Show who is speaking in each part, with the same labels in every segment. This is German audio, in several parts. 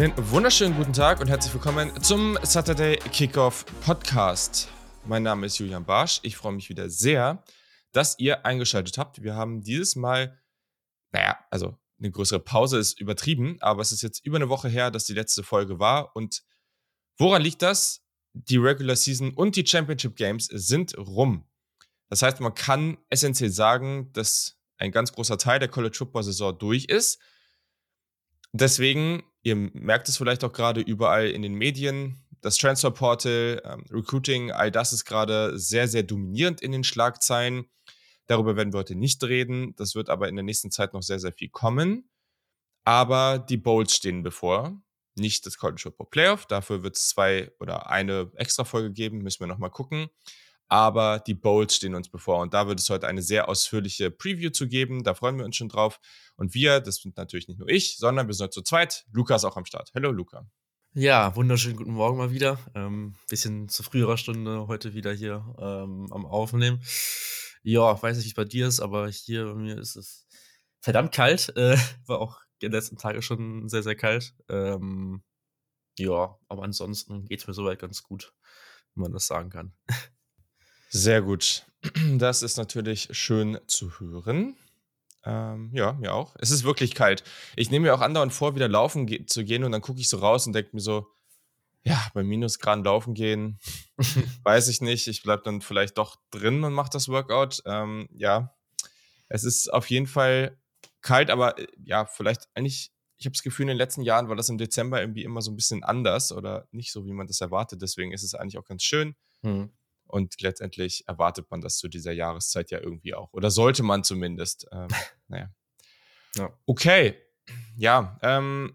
Speaker 1: Einen wunderschönen guten Tag und herzlich willkommen zum Saturday Kickoff Podcast. Mein Name ist Julian Barsch. Ich freue mich wieder sehr, dass ihr eingeschaltet habt. Wir haben dieses Mal, naja, also eine größere Pause ist übertrieben, aber es ist jetzt über eine Woche her, dass die letzte Folge war. Und woran liegt das? Die Regular Season und die Championship Games sind rum. Das heißt, man kann essentiell sagen, dass ein ganz großer Teil der College Football Saison durch ist. Deswegen Ihr merkt es vielleicht auch gerade überall in den Medien. Das Transfer Portal, ähm, Recruiting, all das ist gerade sehr, sehr dominierend in den Schlagzeilen. Darüber werden wir heute nicht reden. Das wird aber in der nächsten Zeit noch sehr, sehr viel kommen. Aber die Bowls stehen bevor. Nicht das College Football Playoff. Dafür wird es zwei oder eine extra Folge geben. Müssen wir nochmal gucken aber die Bowls stehen uns bevor und da wird es heute eine sehr ausführliche Preview zu geben. Da freuen wir uns schon drauf. Und wir, das sind natürlich nicht nur ich, sondern wir sind heute zu zweit. Luca ist auch am Start. Hallo Luca.
Speaker 2: Ja, wunderschönen guten Morgen mal wieder. Ähm, bisschen zu früherer Stunde heute wieder hier ähm, am Aufnehmen. Ja, weiß nicht, wie es bei dir ist, aber hier bei mir ist es verdammt kalt. Äh, war auch die letzten Tage schon sehr, sehr kalt. Ähm, ja, aber ansonsten geht es mir soweit ganz gut, wenn man das sagen kann.
Speaker 1: Sehr gut. Das ist natürlich schön zu hören. Ähm, ja, mir auch. Es ist wirklich kalt. Ich nehme mir auch andauernd vor, wieder laufen ge zu gehen und dann gucke ich so raus und denke mir so, ja, bei Minusgraden laufen gehen, weiß ich nicht. Ich bleibe dann vielleicht doch drin und mache das Workout. Ähm, ja, es ist auf jeden Fall kalt, aber äh, ja, vielleicht eigentlich, ich habe das Gefühl, in den letzten Jahren war das im Dezember irgendwie immer so ein bisschen anders oder nicht so, wie man das erwartet. Deswegen ist es eigentlich auch ganz schön. Hm. Und letztendlich erwartet man das zu dieser Jahreszeit ja irgendwie auch. Oder sollte man zumindest. Ähm, naja. Ja. Okay. Ja, ähm,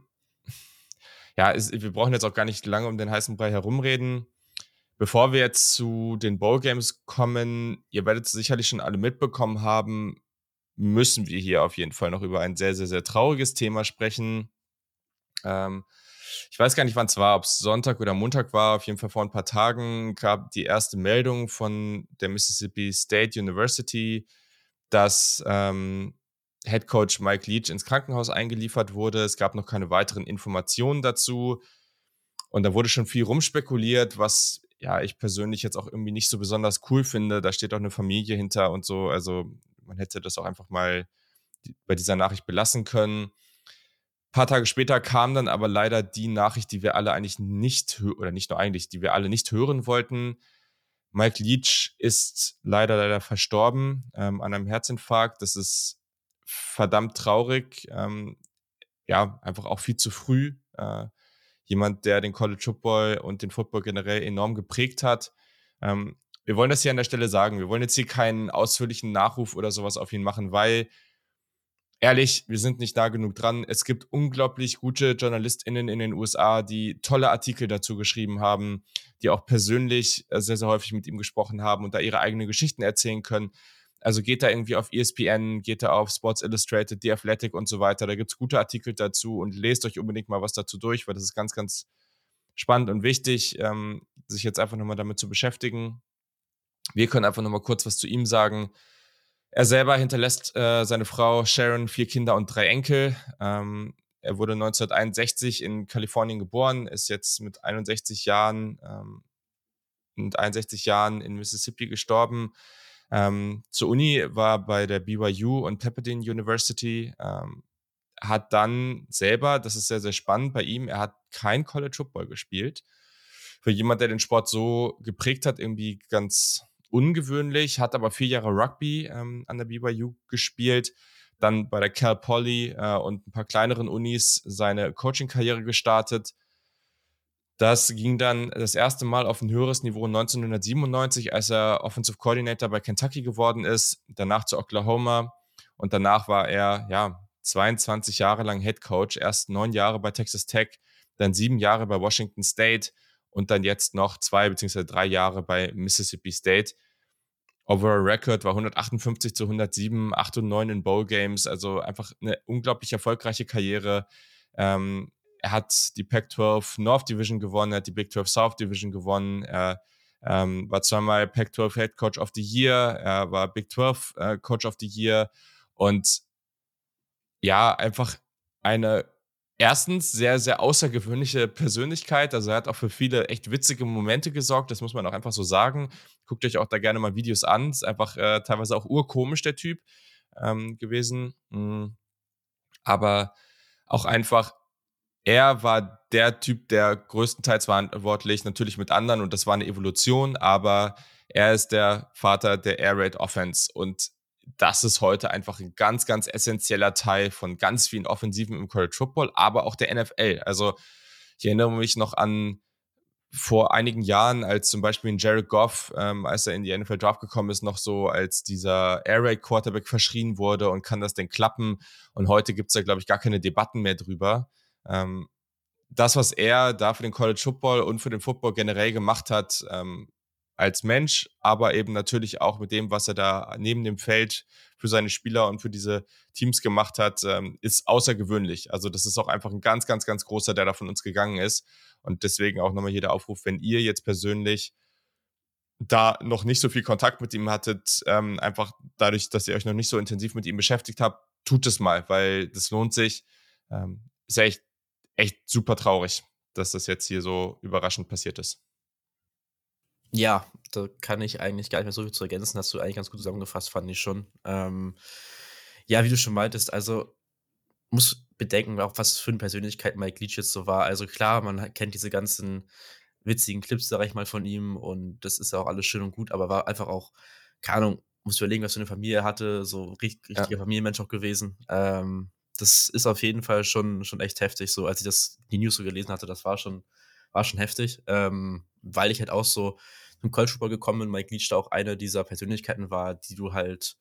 Speaker 1: ja, es, wir brauchen jetzt auch gar nicht lange um den heißen Brei herumreden. Bevor wir jetzt zu den Bowl Games kommen, ihr werdet es sicherlich schon alle mitbekommen haben, müssen wir hier auf jeden Fall noch über ein sehr, sehr, sehr trauriges Thema sprechen. Ähm, ich weiß gar nicht, wann es war, ob es Sonntag oder Montag war. Auf jeden Fall vor ein paar Tagen gab die erste Meldung von der Mississippi State University, dass ähm, Head Coach Mike Leach ins Krankenhaus eingeliefert wurde. Es gab noch keine weiteren Informationen dazu. Und da wurde schon viel rumspekuliert, was ja ich persönlich jetzt auch irgendwie nicht so besonders cool finde. Da steht auch eine Familie hinter und so. Also man hätte das auch einfach mal bei dieser Nachricht belassen können paar Tage später kam dann aber leider die Nachricht, die wir alle eigentlich nicht, oder nicht nur eigentlich, die wir alle nicht hören wollten. Mike Leach ist leider, leider verstorben ähm, an einem Herzinfarkt. Das ist verdammt traurig. Ähm, ja, einfach auch viel zu früh. Äh, jemand, der den College Football und den Football generell enorm geprägt hat. Ähm, wir wollen das hier an der Stelle sagen. Wir wollen jetzt hier keinen ausführlichen Nachruf oder sowas auf ihn machen, weil ehrlich, wir sind nicht da genug dran. Es gibt unglaublich gute JournalistInnen in den USA, die tolle Artikel dazu geschrieben haben, die auch persönlich äh, sehr, sehr häufig mit ihm gesprochen haben und da ihre eigenen Geschichten erzählen können. Also geht da irgendwie auf ESPN, geht da auf Sports Illustrated, The Athletic und so weiter. Da gibt es gute Artikel dazu und lest euch unbedingt mal was dazu durch, weil das ist ganz, ganz spannend und wichtig, ähm, sich jetzt einfach nochmal damit zu beschäftigen. Wir können einfach nochmal kurz was zu ihm sagen. Er selber hinterlässt äh, seine Frau Sharon vier Kinder und drei Enkel. Ähm, er wurde 1961 in Kalifornien geboren, ist jetzt mit 61 Jahren ähm, und 61 Jahren in Mississippi gestorben. Ähm, zur Uni war bei der BYU und Pepperdine University, ähm, hat dann selber, das ist sehr, sehr spannend bei ihm, er hat kein College Football gespielt. Für jemand, der den Sport so geprägt hat, irgendwie ganz ungewöhnlich, hat aber vier Jahre Rugby ähm, an der BYU gespielt, dann bei der Cal Poly äh, und ein paar kleineren Unis seine Coaching-Karriere gestartet. Das ging dann das erste Mal auf ein höheres Niveau 1997, als er Offensive Coordinator bei Kentucky geworden ist, danach zu Oklahoma und danach war er ja 22 Jahre lang Head Coach, erst neun Jahre bei Texas Tech, dann sieben Jahre bei Washington State und dann jetzt noch zwei beziehungsweise drei Jahre bei Mississippi State. Overall Record war 158 zu 107, 8 und 9 in Bowl Games, also einfach eine unglaublich erfolgreiche Karriere. Ähm, er hat die Pac-12 North Division gewonnen, er hat die Big 12 South Division gewonnen, er ähm, war zweimal Pac-12 Head Coach of the Year, er war Big 12 äh, Coach of the Year und ja, einfach eine erstens sehr, sehr außergewöhnliche Persönlichkeit. Also er hat auch für viele echt witzige Momente gesorgt, das muss man auch einfach so sagen. Guckt euch auch da gerne mal Videos an. Ist einfach äh, teilweise auch urkomisch, der Typ ähm, gewesen. Mhm. Aber auch einfach, er war der Typ, der größtenteils verantwortlich, natürlich mit anderen und das war eine Evolution, aber er ist der Vater der Air Raid Offense und das ist heute einfach ein ganz, ganz essentieller Teil von ganz vielen Offensiven im College Football, aber auch der NFL. Also ich erinnere mich noch an vor einigen Jahren, als zum Beispiel Jared Goff, ähm, als er in die NFL Draft gekommen ist, noch so als dieser Air Raid Quarterback verschrien wurde und kann das denn klappen? Und heute gibt es da, glaube ich, gar keine Debatten mehr drüber. Ähm, das, was er da für den College Football und für den Football generell gemacht hat, ähm, als Mensch, aber eben natürlich auch mit dem, was er da neben dem Feld für seine Spieler und für diese Teams gemacht hat, ähm, ist außergewöhnlich. Also das ist auch einfach ein ganz, ganz, ganz großer, der da von uns gegangen ist. Und deswegen auch nochmal hier der Aufruf, wenn ihr jetzt persönlich da noch nicht so viel Kontakt mit ihm hattet, ähm, einfach dadurch, dass ihr euch noch nicht so intensiv mit ihm beschäftigt habt, tut es mal, weil das lohnt sich. Ähm, ist echt, echt super traurig, dass das jetzt hier so überraschend passiert ist.
Speaker 2: Ja, da kann ich eigentlich gar nicht mehr so viel zu ergänzen. Hast du eigentlich ganz gut zusammengefasst, fand ich schon. Ähm, ja, wie du schon meintest, also muss bedenken, auch was für eine Persönlichkeit Mike Leach jetzt so war. Also klar, man kennt diese ganzen witzigen Clips, sag ich mal, von ihm und das ist ja auch alles schön und gut, aber war einfach auch, keine Ahnung, muss überlegen, was für eine Familie er hatte, so richtig, richtiger ja. Familienmensch auch gewesen. Ähm, das ist auf jeden Fall schon, schon echt heftig. So, als ich das, die News so gelesen hatte, das war schon, war schon heftig, ähm, weil ich halt auch so zum College Football gekommen bin, Mike Leach da auch eine dieser Persönlichkeiten war, die du halt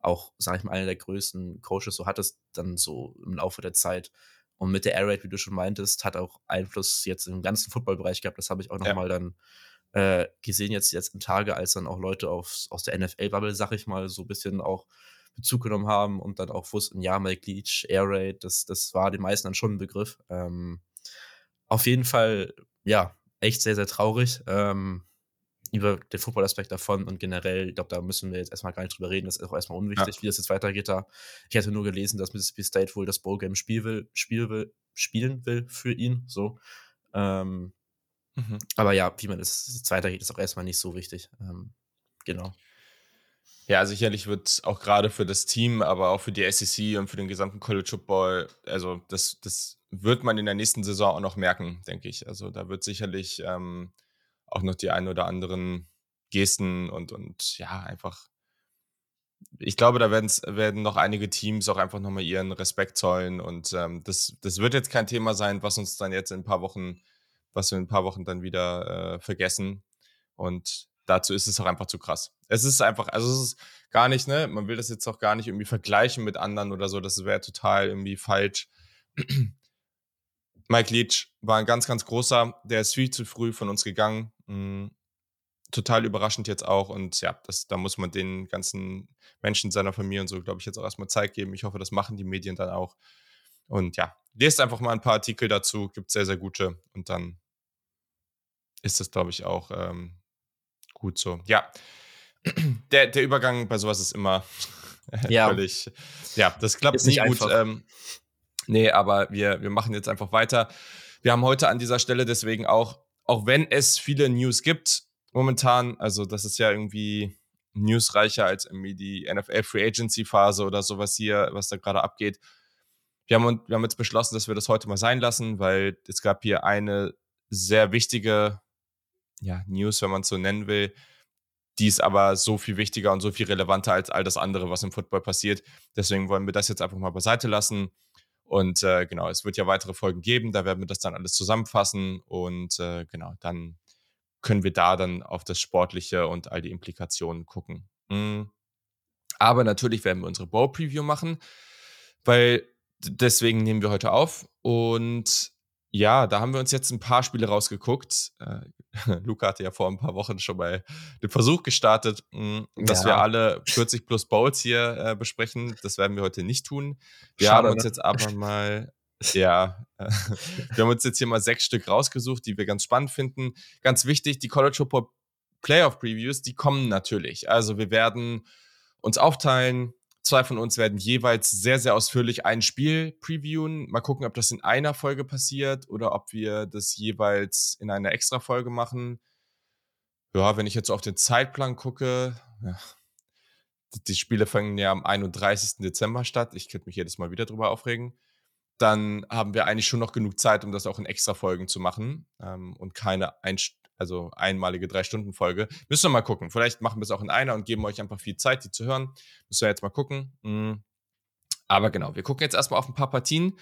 Speaker 2: auch, sag ich mal, einer der größten Coaches so hattest, dann so im Laufe der Zeit. Und mit der Air Raid, wie du schon meintest, hat auch Einfluss jetzt im ganzen Footballbereich gehabt. Das habe ich auch nochmal ja. dann äh, gesehen, jetzt die letzten Tage, als dann auch Leute auf, aus der NFL-Bubble, sag ich mal, so ein bisschen auch Bezug genommen haben und dann auch wussten, ja, Mike Leach, Air Raid, das, das war den meisten dann schon ein Begriff. Ähm, auf jeden Fall, ja, echt sehr, sehr traurig. Ähm, über den Football-Aspekt davon und generell, ich glaube, da müssen wir jetzt erstmal gar nicht drüber reden. Das ist auch erstmal unwichtig, ja. wie das jetzt weitergeht da. Ich hatte nur gelesen, dass Mississippi State wohl das Bowl-Game spiel will, spiel will, spielen will für ihn. So. Ähm, mhm. Aber ja, wie man das jetzt weitergeht, ist auch erstmal nicht so wichtig. Ähm, genau.
Speaker 1: Ja, sicherlich wird auch gerade für das Team, aber auch für die SEC und für den gesamten College Football, also das, das wird man in der nächsten Saison auch noch merken, denke ich. Also da wird sicherlich ähm, auch noch die ein oder anderen Gesten und, und ja, einfach. Ich glaube, da werden noch einige Teams auch einfach nochmal ihren Respekt zollen und ähm, das, das wird jetzt kein Thema sein, was uns dann jetzt in ein paar Wochen, was wir in ein paar Wochen dann wieder äh, vergessen. Und dazu ist es auch einfach zu krass. Es ist einfach, also es ist gar nicht, ne, man will das jetzt auch gar nicht irgendwie vergleichen mit anderen oder so, das wäre total irgendwie falsch. Mike Leach war ein ganz, ganz großer, der ist viel zu früh von uns gegangen. Mhm. Total überraschend jetzt auch. Und ja, das, da muss man den ganzen Menschen seiner Familie und so, glaube ich, jetzt auch erstmal Zeit geben. Ich hoffe, das machen die Medien dann auch. Und ja, lest einfach mal ein paar Artikel dazu, gibt sehr, sehr gute. Und dann ist das, glaube ich, auch ähm, gut so. Ja, der, der Übergang bei sowas ist immer ja. völlig, ja, das klappt ist nicht, nicht gut. Ähm, Nee, aber wir, wir machen jetzt einfach weiter. Wir haben heute an dieser Stelle deswegen auch, auch wenn es viele News gibt, momentan, also das ist ja irgendwie newsreicher als irgendwie die NFL Free Agency Phase oder sowas hier, was da gerade abgeht. Wir haben, wir haben jetzt beschlossen, dass wir das heute mal sein lassen, weil es gab hier eine sehr wichtige ja, News, wenn man es so nennen will. Die ist aber so viel wichtiger und so viel relevanter als all das andere, was im Football passiert. Deswegen wollen wir das jetzt einfach mal beiseite lassen und äh, genau, es wird ja weitere Folgen geben, da werden wir das dann alles zusammenfassen und äh, genau, dann können wir da dann auf das Sportliche und all die Implikationen gucken. Mhm. Aber natürlich werden wir unsere Bowl-Preview machen, weil deswegen nehmen wir heute auf und ja, da haben wir uns jetzt ein paar Spiele rausgeguckt. Äh, Luca hatte ja vor ein paar Wochen schon mal den Versuch gestartet, mh, hm, dass ja. wir alle 40 plus Bowls hier äh, besprechen. Das werden wir heute nicht tun. Wir Schade, haben uns ne? jetzt aber mal, ja, äh, wir haben uns jetzt hier mal sechs Stück rausgesucht, die wir ganz spannend finden. Ganz wichtig, die College Football Playoff Previews, die kommen natürlich. Also wir werden uns aufteilen Zwei von uns werden jeweils sehr, sehr ausführlich ein Spiel previewen. Mal gucken, ob das in einer Folge passiert oder ob wir das jeweils in einer extra Folge machen. Ja, wenn ich jetzt so auf den Zeitplan gucke, ja, die Spiele fangen ja am 31. Dezember statt. Ich könnte mich jedes Mal wieder drüber aufregen. Dann haben wir eigentlich schon noch genug Zeit, um das auch in extra Folgen zu machen ähm, und keine Einst also einmalige Drei-Stunden-Folge. Müssen wir mal gucken. Vielleicht machen wir es auch in einer und geben euch einfach viel Zeit, die zu hören. Müssen wir jetzt mal gucken. Mhm. Aber genau, wir gucken jetzt erstmal auf ein paar Partien,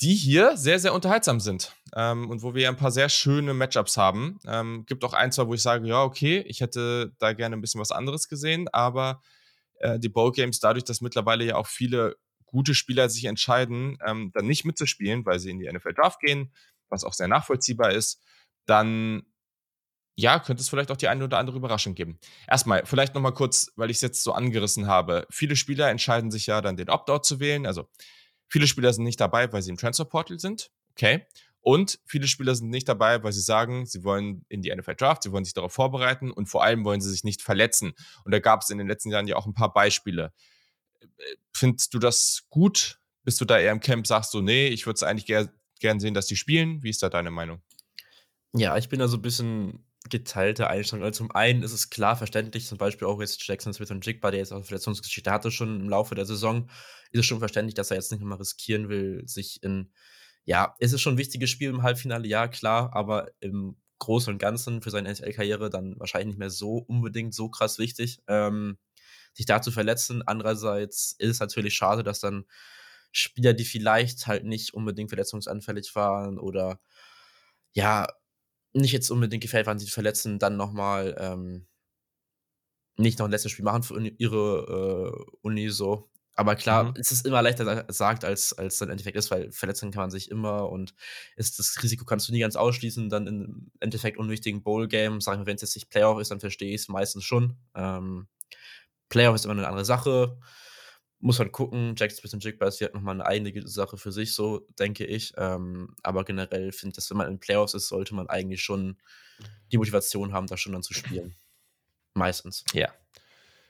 Speaker 1: die hier sehr, sehr unterhaltsam sind ähm, und wo wir ein paar sehr schöne Matchups haben. Ähm, gibt auch ein, zwei, wo ich sage, ja, okay, ich hätte da gerne ein bisschen was anderes gesehen, aber äh, die Bowl Games, dadurch, dass mittlerweile ja auch viele gute Spieler sich entscheiden, ähm, dann nicht mitzuspielen, weil sie in die NFL Draft gehen, was auch sehr nachvollziehbar ist, dann ja, könnte es vielleicht auch die eine oder andere Überraschung geben. Erstmal, vielleicht nochmal kurz, weil ich es jetzt so angerissen habe. Viele Spieler entscheiden sich ja dann den Opt-out zu wählen. Also viele Spieler sind nicht dabei, weil sie im Transfer Portal sind. Okay. Und viele Spieler sind nicht dabei, weil sie sagen, sie wollen in die NFL Draft, sie wollen sich darauf vorbereiten und vor allem wollen sie sich nicht verletzen. Und da gab es in den letzten Jahren ja auch ein paar Beispiele. Findest du das gut? Bist du da eher im Camp, sagst du, nee, ich würde es eigentlich ger gern sehen, dass die spielen? Wie ist da deine Meinung?
Speaker 2: Ja, ich bin da so ein bisschen geteilte Einstellung. Also zum einen ist es klar verständlich, zum Beispiel auch jetzt Jackson Smith und Jigba, der jetzt auch Verletzungsgeschichte hatte, schon im Laufe der Saison, ist es schon verständlich, dass er jetzt nicht mehr riskieren will, sich in, ja, es ist schon ein wichtiges Spiel im Halbfinale, ja, klar, aber im Großen und Ganzen für seine NFL-Karriere dann wahrscheinlich nicht mehr so unbedingt so krass wichtig, ähm, sich da zu verletzen. Andererseits ist es natürlich schade, dass dann Spieler, die vielleicht halt nicht unbedingt verletzungsanfällig waren oder ja, nicht jetzt unbedingt gefällt, wann sie verletzen, dann nochmal ähm, nicht noch ein letztes Spiel machen für ihre äh, Uni so. Aber klar, mhm. es ist immer leichter gesagt, als, als dann im Endeffekt ist, weil verletzen kann man sich immer und ist, das Risiko kannst du nie ganz ausschließen. Dann im Endeffekt unwichtigen Bowl-Game, sagen wir, wenn es jetzt nicht Playoff ist, dann verstehe ich es meistens schon. Ähm, Playoff ist immer eine andere Sache muss man gucken. Jack Smith und Jigba ist ja nochmal eine eigene Sache für sich, so denke ich. Ähm, aber generell finde ich, dass wenn man in Playoffs ist, sollte man eigentlich schon die Motivation haben, da schon dann zu spielen. Meistens.
Speaker 1: Ja.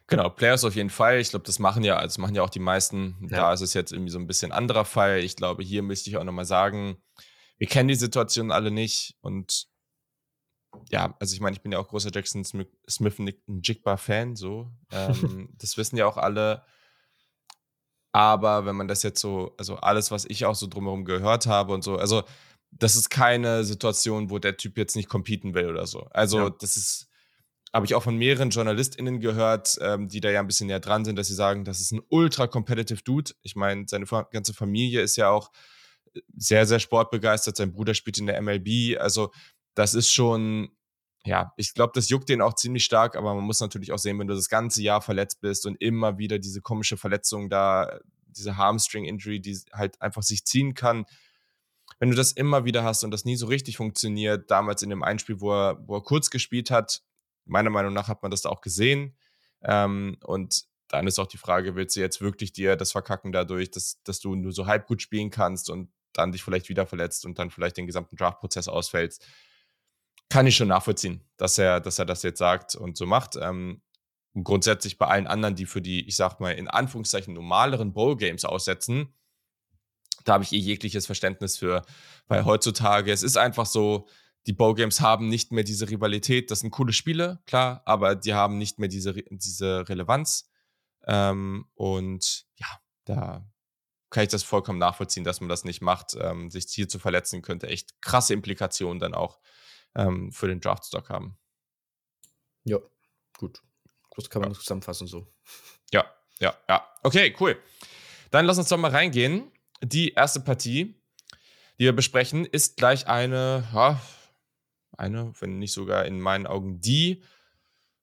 Speaker 1: Genau, Playoffs auf jeden Fall. Ich glaube, das machen ja, also machen ja auch die meisten. Ja. Da ist es jetzt irgendwie so ein bisschen anderer Fall. Ich glaube, hier müsste ich auch nochmal sagen, wir kennen die Situation alle nicht und ja, also ich meine, ich bin ja auch großer Jackson Smith und Jigba-Fan, so. Ähm, das wissen ja auch alle. Aber wenn man das jetzt so, also alles, was ich auch so drumherum gehört habe und so, also das ist keine Situation, wo der Typ jetzt nicht competen will oder so. Also ja. das ist, habe ich auch von mehreren JournalistInnen gehört, ähm, die da ja ein bisschen näher dran sind, dass sie sagen, das ist ein ultra competitive Dude. Ich meine, seine ganze Familie ist ja auch sehr, sehr sportbegeistert. Sein Bruder spielt in der MLB. Also das ist schon, ja, ich glaube, das juckt den auch ziemlich stark, aber man muss natürlich auch sehen, wenn du das ganze Jahr verletzt bist und immer wieder diese komische Verletzung da, diese Hamstring-Injury, die halt einfach sich ziehen kann. Wenn du das immer wieder hast und das nie so richtig funktioniert, damals in dem Einspiel, wo er, wo er kurz gespielt hat, meiner Meinung nach hat man das da auch gesehen. Ähm, und dann ist auch die Frage, willst du jetzt wirklich dir das verkacken dadurch, dass, dass du nur so halb gut spielen kannst und dann dich vielleicht wieder verletzt und dann vielleicht den gesamten Draftprozess ausfällst? Kann ich schon nachvollziehen, dass er, dass er das jetzt sagt und so macht. Ähm, grundsätzlich bei allen anderen, die für die, ich sag mal, in Anführungszeichen normaleren Bowl-Games aussetzen, da habe ich eh jegliches Verständnis für, weil heutzutage, es ist einfach so, die Bowl-Games haben nicht mehr diese Rivalität. Das sind coole Spiele, klar, aber die haben nicht mehr diese, diese Relevanz. Ähm, und ja, da kann ich das vollkommen nachvollziehen, dass man das nicht macht. Ähm, sich hier zu verletzen könnte echt krasse Implikationen dann auch ähm, für den Draftstock haben.
Speaker 2: Ja, gut. Das kann man ja. zusammenfassen so.
Speaker 1: Ja, ja, ja. Okay, cool. Dann lass uns doch mal reingehen. Die erste Partie, die wir besprechen, ist gleich eine, ja, eine, wenn nicht sogar in meinen Augen die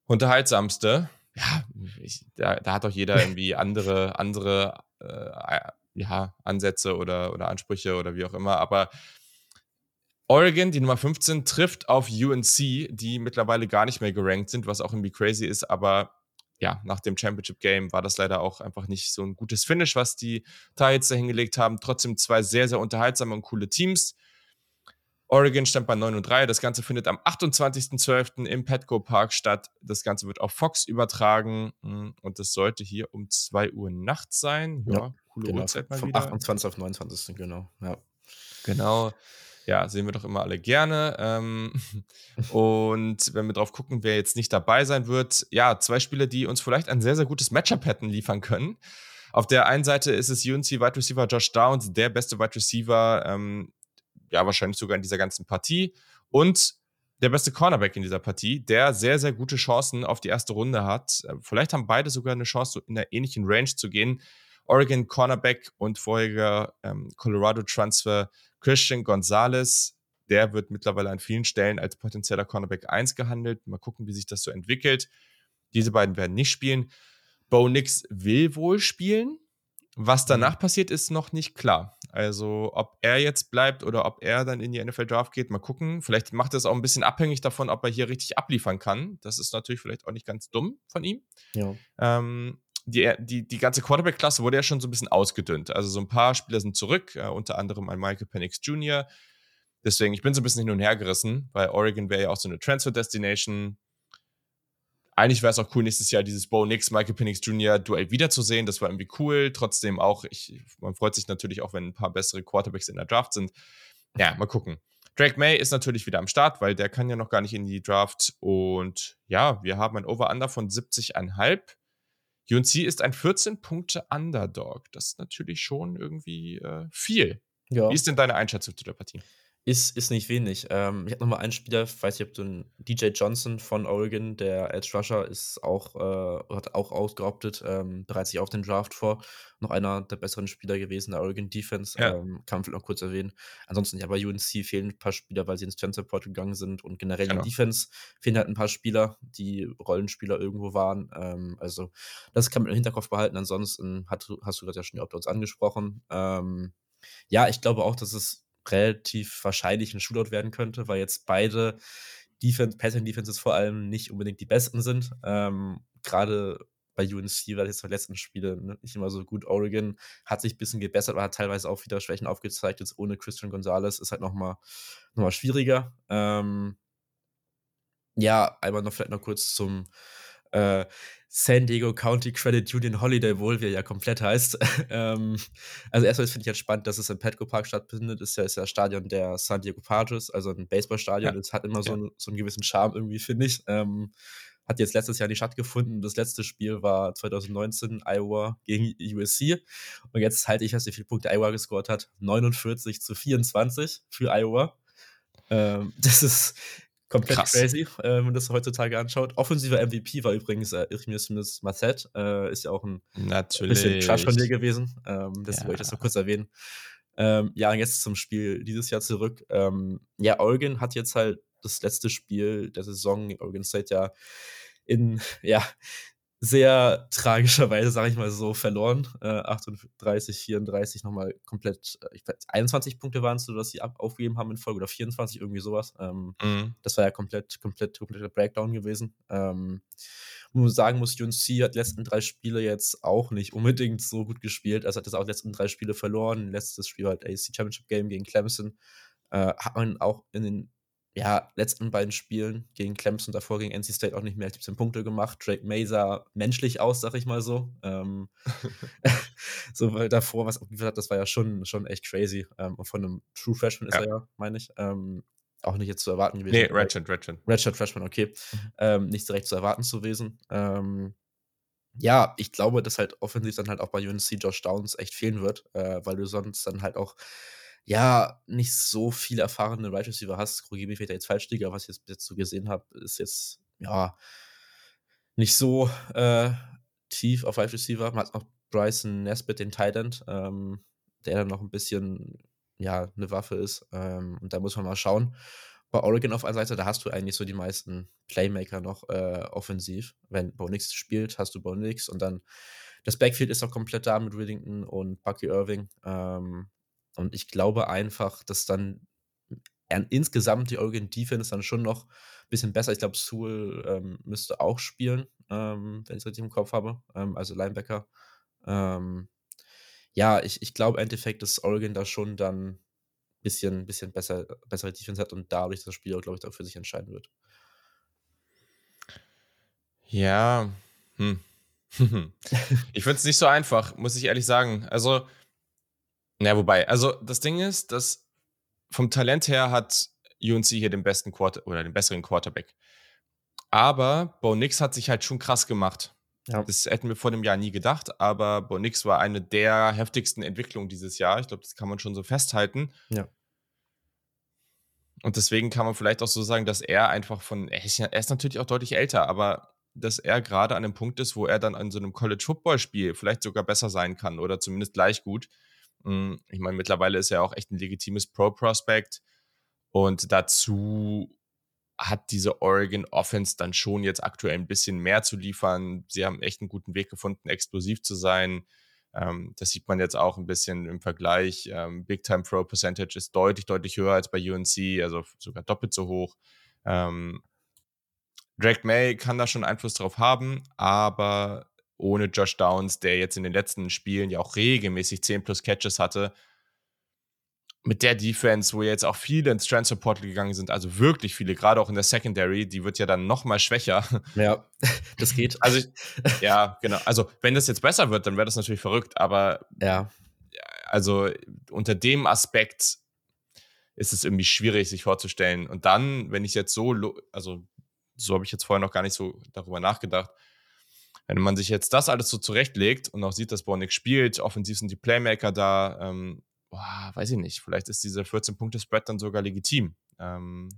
Speaker 1: unterhaltsamste. Ja, ich, da, da, hat doch jeder irgendwie andere, andere äh, ja, Ansätze oder, oder Ansprüche oder wie auch immer. Aber Oregon, die Nummer 15, trifft auf UNC, die mittlerweile gar nicht mehr gerankt sind, was auch irgendwie crazy ist, aber ja, nach dem Championship Game war das leider auch einfach nicht so ein gutes Finish, was die Tides da hingelegt haben. Trotzdem zwei sehr, sehr unterhaltsame und coole Teams. Oregon stand bei 9 und 3. Das Ganze findet am 28.12. im Petco Park statt. Das Ganze wird auf Fox übertragen hm, und das sollte hier um 2 Uhr nachts sein. Ja, ja
Speaker 2: coole genau. Uhrzeit mal Vom wieder. 28 auf 29. genau. Ja.
Speaker 1: Genau. Ja, sehen wir doch immer alle gerne. Ähm, und wenn wir drauf gucken, wer jetzt nicht dabei sein wird, ja, zwei Spieler, die uns vielleicht ein sehr, sehr gutes Matchup hätten liefern können. Auf der einen Seite ist es UNC Wide Receiver Josh Downs, der beste Wide Receiver, ähm, ja, wahrscheinlich sogar in dieser ganzen Partie. Und der beste Cornerback in dieser Partie, der sehr, sehr gute Chancen auf die erste Runde hat. Äh, vielleicht haben beide sogar eine Chance, in der ähnlichen Range zu gehen. Oregon Cornerback und vorheriger ähm, Colorado-Transfer Christian Gonzalez. Der wird mittlerweile an vielen Stellen als potenzieller Cornerback 1 gehandelt. Mal gucken, wie sich das so entwickelt. Diese beiden werden nicht spielen. Bo Nix will wohl spielen. Was danach mhm. passiert, ist noch nicht klar. Also, ob er jetzt bleibt oder ob er dann in die NFL Draft geht, mal gucken. Vielleicht macht er es auch ein bisschen abhängig davon, ob er hier richtig abliefern kann. Das ist natürlich vielleicht auch nicht ganz dumm von ihm. Ja. Ähm, die, die, die ganze Quarterback-Klasse wurde ja schon so ein bisschen ausgedünnt. Also, so ein paar Spieler sind zurück, äh, unter anderem ein Michael Penix Jr. Deswegen, ich bin so ein bisschen hin und her gerissen, weil Oregon wäre ja auch so eine Transfer-Destination eigentlich wäre es auch cool, nächstes Jahr dieses Bo Nix, Michael Penix Jr. Duell wiederzusehen. Das war irgendwie cool. Trotzdem auch, ich, man freut sich natürlich auch, wenn ein paar bessere Quarterbacks in der Draft sind. Ja, mal gucken. Drake May ist natürlich wieder am Start, weil der kann ja noch gar nicht in die Draft. Und ja, wir haben ein Over-Under von 70,5. UNC ist ein 14-Punkte-Underdog. Das ist natürlich schon irgendwie äh, viel. Ja. Wie ist denn deine Einschätzung zu der Partie?
Speaker 2: Ist, ist nicht wenig. Ähm, ich habe nochmal einen Spieler, weiß nicht, ob du einen DJ Johnson von Oregon, der Edge Rusher, ist auch, äh, hat auch ausgeoptet, ähm, bereitet sich auf den Draft vor. Noch einer der besseren Spieler gewesen, der Oregon Defense, ja. ähm, kann man vielleicht noch kurz erwähnen. Ansonsten, ja, bei UNC fehlen ein paar Spieler, weil sie ins Transferport gegangen sind und generell genau. in Defense fehlen halt ein paar Spieler, die Rollenspieler irgendwo waren. Ähm, also, das kann man im Hinterkopf behalten. Ansonsten hat, hast du das ja schon die Options angesprochen. Ähm, ja, ich glaube auch, dass es relativ wahrscheinlich ein Shootout werden könnte, weil jetzt beide Defense, Pattern Defenses vor allem nicht unbedingt die besten sind. Ähm, Gerade bei UNC war das jetzt die letzten Spiele ne, nicht immer so gut. Oregon hat sich ein bisschen gebessert, aber hat teilweise auch wieder Schwächen aufgezeigt. Jetzt ohne Christian Gonzalez ist halt nochmal noch mal schwieriger. Ähm, ja, einmal noch vielleicht noch kurz zum äh, San Diego County Credit Union Holiday Bowl, wie er ja komplett heißt. ähm, also erstmal finde ich halt spannend, dass es im Petco Park stattfindet. Ist ja, ist ja Stadion der San Diego Padres, also ein Baseballstadion. Es ja. hat immer ja. so, einen, so einen gewissen Charme irgendwie, finde ich. Ähm, hat jetzt letztes Jahr nicht stattgefunden. Das letzte Spiel war 2019 Iowa gegen USC. Und jetzt halte ich, was wie viele Punkte Iowa gescored hat. 49 zu 24 für Iowa. Ähm, das ist Komplett Krass. crazy, äh, wenn man das heutzutage anschaut. Offensiver MVP war übrigens äh, Irmius Masset. Äh, ist ja auch ein
Speaker 1: Natürlich.
Speaker 2: bisschen Crush von dir gewesen. Ähm, deswegen ja. wollte ich das noch kurz erwähnen. Ähm, ja, jetzt zum Spiel dieses Jahr zurück. Ähm, ja, Oregon hat jetzt halt das letzte Spiel der Saison, Oregon State ja in, ja, sehr tragischerweise, sage ich mal so, verloren. Äh, 38, 34 nochmal komplett, äh, ich weiß, 21 Punkte waren es, so dass sie ab, aufgegeben haben in Folge oder 24, irgendwie sowas. Ähm, mhm. Das war ja komplett, komplett, kompletter Breakdown gewesen. Ähm, wo man sagen muss, UNC hat die letzten drei Spiele jetzt auch nicht unbedingt so gut gespielt. Also hat jetzt auch die letzten drei Spiele verloren. Letztes Spiel war halt AC Championship Game gegen Clemson. Äh, hat man auch in den ja, letzten beiden Spielen gegen Clemson, davor gegen NC State auch nicht mehr als 17 Punkte gemacht. Drake May sah menschlich aus, sag ich mal so. Ähm, so, weil davor, was abgeliefert hat, das war ja schon, schon echt crazy. Ähm, und von einem True Freshman ist ja. er ja, meine ich. Ähm, auch nicht jetzt zu erwarten gewesen.
Speaker 1: Nee, Ratchet, Ratchet.
Speaker 2: Ratchet Freshman, okay. Mhm. Ähm, nicht direkt zu erwarten zu gewesen. Ähm, ja, ich glaube, dass halt offensiv dann halt auch bei UNC Josh Downs echt fehlen wird, äh, weil du sonst dann halt auch ja, nicht so viele erfahrene Wide Receiver hast. Korrigiere mich vielleicht jetzt falsch, Digga, was ich jetzt bis jetzt so gesehen habe, ist jetzt, ja, nicht so äh, tief auf Wide Receiver. Man hat noch Bryson Nesbitt, den Tight ähm, der dann noch ein bisschen, ja, eine Waffe ist. Ähm, und da muss man mal schauen. Bei Oregon auf einer Seite, da hast du eigentlich so die meisten Playmaker noch äh, offensiv. Wenn Bonix spielt, hast du Bonix und dann das Backfield ist auch komplett da mit Willington und Bucky Irving. Ähm, und ich glaube einfach, dass dann insgesamt die Oregon Defense dann schon noch ein bisschen besser. Ich glaube, Sewell ähm, müsste auch spielen, ähm, wenn ich es richtig im Kopf habe. Ähm, also Linebacker. Ähm, ja, ich, ich glaube im Endeffekt, dass Oregon da schon dann bisschen, bisschen besser, bessere Defense hat und dadurch das Spiel, glaube ich, auch für sich entscheiden wird.
Speaker 1: Ja, hm. ich finde es nicht so einfach, muss ich ehrlich sagen. Also, ja, wobei, also das Ding ist, dass vom Talent her hat UNC hier den besten Quarter oder den besseren Quarterback. Aber Bo Nix hat sich halt schon krass gemacht. Ja. Das hätten wir vor dem Jahr nie gedacht, aber Bo Nix war eine der heftigsten Entwicklungen dieses Jahr. Ich glaube, das kann man schon so festhalten.
Speaker 2: Ja.
Speaker 1: Und deswegen kann man vielleicht auch so sagen, dass er einfach von, er ist, er natürlich auch deutlich älter, aber dass er gerade an einem Punkt ist, wo er dann an so einem College-Football-Spiel vielleicht sogar besser sein kann oder zumindest gleich gut. Hm, ich meine, mittlerweile ist er auch echt ein legitimes Pro-Prospect und dazu hat diese Oregon Offense dann schon jetzt aktuell ein bisschen mehr zu liefern. Sie haben echt einen guten Weg gefunden, explosiv zu sein. Ähm, das sieht man jetzt auch ein bisschen im Vergleich. Ähm, Big Time Throw Percentage ist deutlich, deutlich höher als bei UNC, also sogar doppelt so hoch. Ähm, Drake May kann da schon Einfluss drauf haben, aber ohne Josh Downs, der jetzt in den letzten Spielen ja auch regelmäßig 10 plus Catches hatte, mit der Defense, wo jetzt auch viele ins Transfer Portal gegangen sind, also wirklich viele, gerade auch in der Secondary, die wird ja dann noch mal schwächer.
Speaker 2: Ja, das geht.
Speaker 1: Also ja, genau. Also wenn das jetzt besser wird, dann wäre das natürlich verrückt, aber
Speaker 2: ja,
Speaker 1: also unter dem Aspekt ist es irgendwie schwierig, sich vorzustellen. Und dann, wenn ich jetzt so, also so habe ich jetzt vorher noch gar nicht so darüber nachgedacht, wenn man sich jetzt das alles so zurechtlegt und auch sieht, dass Bornik spielt, offensiv sind die Playmaker da, ähm, boah, weiß ich nicht, vielleicht ist dieser 14-Punkte-Spread dann sogar legitim. Ähm,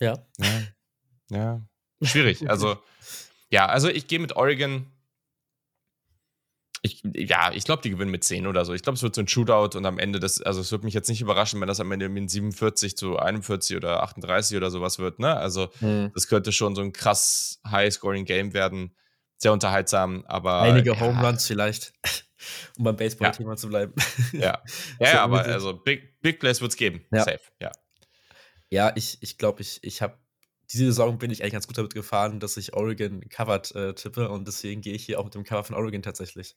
Speaker 2: ja.
Speaker 1: ja. Ja, schwierig. Also, ja, also ich gehe mit Oregon. Ich, ja, ich glaube, die gewinnen mit 10 oder so. Ich glaube, es wird so ein Shootout und am Ende das, also es würde mich jetzt nicht überraschen, wenn das am Ende mit 47 zu 41 oder 38 oder sowas wird, ne? Also, hm. das könnte schon so ein krass High-Scoring-Game werden. Sehr unterhaltsam, aber.
Speaker 2: Einige ja. Home Runs vielleicht um beim Baseball-Thema ja. zu bleiben.
Speaker 1: Ja, ja, ja aber also Big, Big Plays wird es geben.
Speaker 2: Ja.
Speaker 1: Safe, ja.
Speaker 2: Ja, ich, ich glaube, ich, ich habe diese Saison bin ich eigentlich ganz gut damit gefahren, dass ich Oregon covered äh, tippe und deswegen gehe ich hier auch mit dem Cover von Oregon tatsächlich.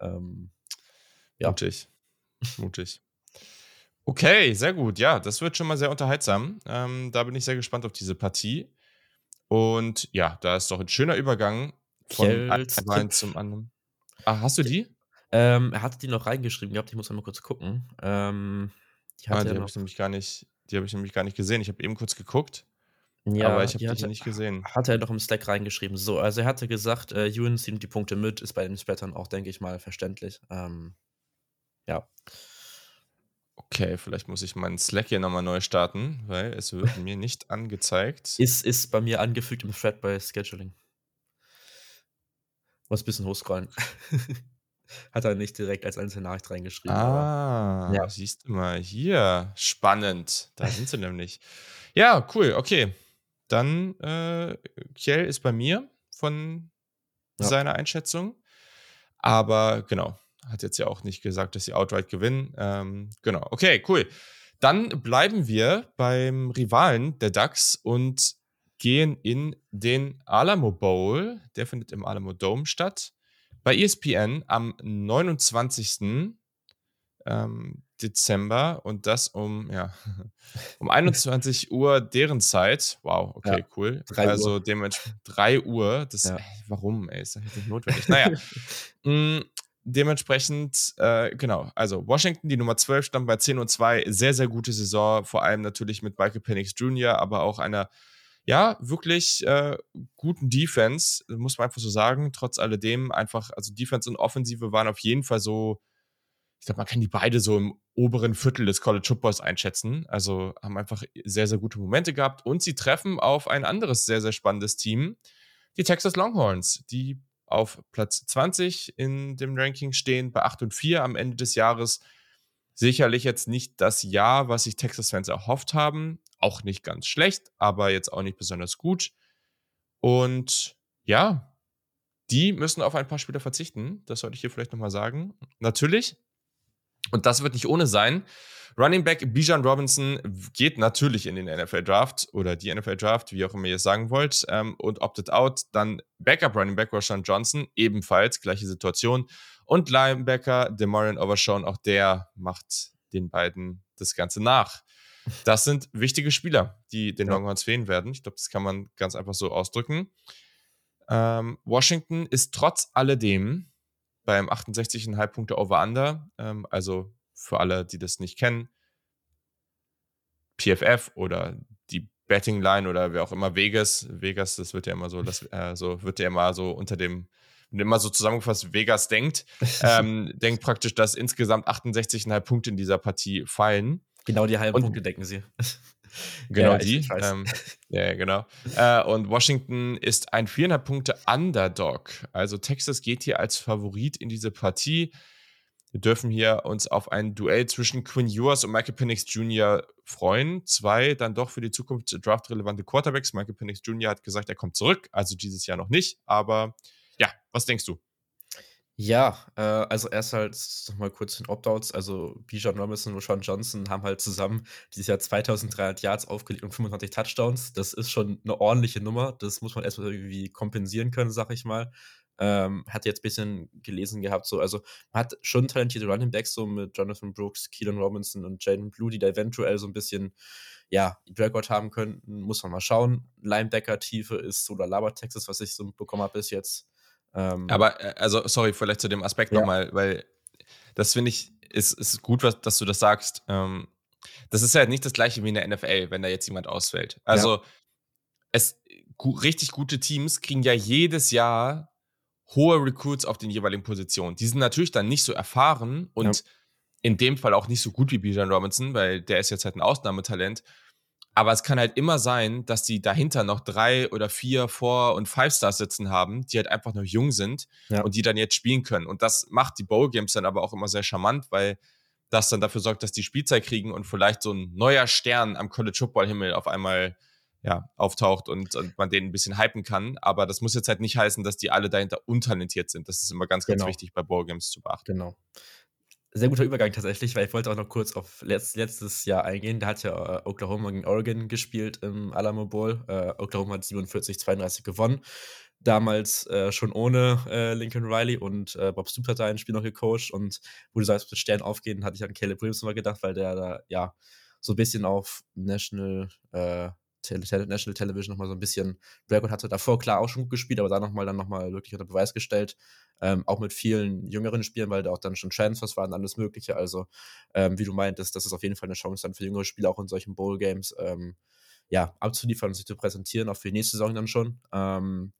Speaker 2: Ähm,
Speaker 1: ja. Mutig. Mutig. Okay, sehr gut. Ja, das wird schon mal sehr unterhaltsam. Ähm, da bin ich sehr gespannt auf diese Partie. Und ja, da ist doch ein schöner Übergang von einem zum anderen. Ah, hast du die?
Speaker 2: Ähm, er hatte die noch reingeschrieben gehabt, ich muss mal kurz gucken. Ähm,
Speaker 1: die ah, die habe ich nämlich gar nicht, die habe ich nämlich gar nicht gesehen. Ich habe eben kurz geguckt. Ja, aber ich habe die, die nicht gesehen.
Speaker 2: Hat er noch im Slack reingeschrieben. So, also er hatte gesagt, äh, Ewan nimmt die Punkte mit, ist bei den Splattern auch, denke ich mal, verständlich. Ähm, ja.
Speaker 1: Okay, vielleicht muss ich meinen Slack hier nochmal neu starten, weil es wird mir nicht angezeigt.
Speaker 2: Ist, ist bei mir angefügt im Thread bei Scheduling. Muss ein bisschen hochscrollen. Hat er nicht direkt als einzelne Nachricht reingeschrieben.
Speaker 1: Ah, ja. siehst du mal hier. Spannend. Da sind sie nämlich. Ja, cool, okay. Dann, äh, Kjell ist bei mir von ja. seiner Einschätzung. Aber genau, hat jetzt ja auch nicht gesagt, dass sie outright gewinnen. Ähm, genau, okay, cool. Dann bleiben wir beim Rivalen der Ducks und gehen in den Alamo Bowl. Der findet im Alamo Dome statt. Bei ESPN am 29. Ähm, Dezember und das um, ja, um 21 Uhr deren Zeit. Wow, okay, ja, cool. Also dementsprechend 3 Uhr. Das, ja. ey, warum, ey, ist doch nicht notwendig. naja. mm, dementsprechend, äh, genau, also Washington, die Nummer 12, stand bei 10 und 2. Sehr, sehr gute Saison, vor allem natürlich mit Michael Penix Jr., aber auch einer ja, wirklich äh, guten Defense, muss man einfach so sagen. Trotz alledem einfach, also Defense und Offensive waren auf jeden Fall so, ich glaube, man kann die beide so im oberen Viertel des College Footballs einschätzen. Also haben einfach sehr, sehr gute Momente gehabt und sie treffen auf ein anderes sehr, sehr spannendes Team, die Texas Longhorns, die auf Platz 20 in dem Ranking stehen, bei 8 und 4 am Ende des Jahres. Sicherlich jetzt nicht das Jahr, was sich Texas-Fans erhofft haben, auch nicht ganz schlecht, aber jetzt auch nicht besonders gut. Und ja, die müssen auf ein paar Spieler verzichten. Das sollte ich hier vielleicht nochmal sagen. Natürlich, und das wird nicht ohne sein. Running Back Bijan Robinson geht natürlich in den NFL Draft oder die NFL Draft, wie auch immer ihr es sagen wollt, ähm, und opted out. Dann Backup Running Back Roshan Johnson, ebenfalls gleiche Situation. Und Linebacker Demarion Overshawn, auch der macht den beiden das Ganze nach. Das sind wichtige Spieler, die den ja. Longhorns fehlen werden. Ich glaube, das kann man ganz einfach so ausdrücken. Ähm, Washington ist trotz alledem beim 68,5 Punkte Over-Under, ähm, also für alle, die das nicht kennen, PFF oder die Betting Line oder wer auch immer Vegas, Vegas, das wird ja immer so, das äh, so wird ja immer so unter dem immer so zusammengefasst, Vegas denkt, ähm, denkt praktisch, dass insgesamt 68,5 Punkte in dieser Partie fallen.
Speaker 2: Genau die halben und, Punkte denken sie.
Speaker 1: Genau ja, die. Ähm, ja, genau. Äh, und Washington ist ein 400 Punkte Underdog. Also Texas geht hier als Favorit in diese Partie. Wir dürfen hier uns auf ein Duell zwischen Quinn Ewers und Michael Penix Jr. freuen. Zwei dann doch für die Zukunft draftrelevante Quarterbacks. Michael Penix Jr. hat gesagt, er kommt zurück, also dieses Jahr noch nicht. Aber was denkst du?
Speaker 2: Ja, äh, also erst halt nochmal kurz den Opt-outs. Also Bijan Robinson und Sean Johnson haben halt zusammen dieses Jahr 2300 Yards aufgelegt und 25 Touchdowns. Das ist schon eine ordentliche Nummer. Das muss man erstmal irgendwie kompensieren können, sag ich mal. Ähm, hat jetzt ein bisschen gelesen gehabt, so, also man hat schon talentierte Running Backs, so mit Jonathan Brooks, Keelan Robinson und Jaden Blue, die da eventuell so ein bisschen, ja, Dragouts haben könnten, muss man mal schauen. Linebacker-Tiefe ist oder Laber Texas, was ich so bekommen habe bis jetzt.
Speaker 1: Ähm, Aber, äh, also, sorry, vielleicht zu dem Aspekt ja. nochmal, weil das finde ich, ist, ist gut, was, dass du das sagst. Ähm, das ist halt nicht das gleiche wie in der NFL, wenn da jetzt jemand ausfällt. Also, ja. es, richtig gute Teams kriegen ja jedes Jahr hohe Recruits auf den jeweiligen Positionen. Die sind natürlich dann nicht so erfahren und ja. in dem Fall auch nicht so gut wie Bijan Robinson, weil der ist jetzt halt ein Ausnahmetalent. Aber es kann halt immer sein, dass die dahinter noch drei oder vier Four- und Five-Stars sitzen haben, die halt einfach noch jung sind ja. und die dann jetzt spielen können. Und das macht die Bowl-Games dann aber auch immer sehr charmant, weil das dann dafür sorgt, dass die Spielzeit kriegen und vielleicht so ein neuer Stern am College-Football-Himmel auf einmal ja, auftaucht und, und, man den ein bisschen hypen kann. Aber das muss jetzt halt nicht heißen, dass die alle dahinter untalentiert sind. Das ist immer ganz, ganz genau. wichtig bei Bowl-Games zu beachten.
Speaker 2: Genau sehr guter Übergang tatsächlich, weil ich wollte auch noch kurz auf letzt, letztes Jahr eingehen. Da hat ja äh, Oklahoma gegen Oregon gespielt im Alamo Bowl. Äh, Oklahoma hat 47-32 gewonnen. Damals äh, schon ohne äh, Lincoln Riley und äh, Bob Stoops hat da ein Spiel noch gecoacht. Und wo du sagst, mit Stern aufgehen, hatte ich an Caleb Williams mal gedacht, weil der da ja so ein bisschen auf National äh, National Television nochmal so ein bisschen Breakout hatte. Davor klar auch schon gut gespielt, aber da nochmal dann nochmal wirklich unter Beweis gestellt. Ähm, auch mit vielen jüngeren Spielern, weil da auch dann schon Transfers waren, alles Mögliche. Also, ähm, wie du meintest, das ist auf jeden Fall eine Chance dann für jüngere Spieler auch in solchen Bowl-Games, ähm, ja, abzuliefern und sich zu präsentieren, auch für die nächste Saison dann schon. Ähm,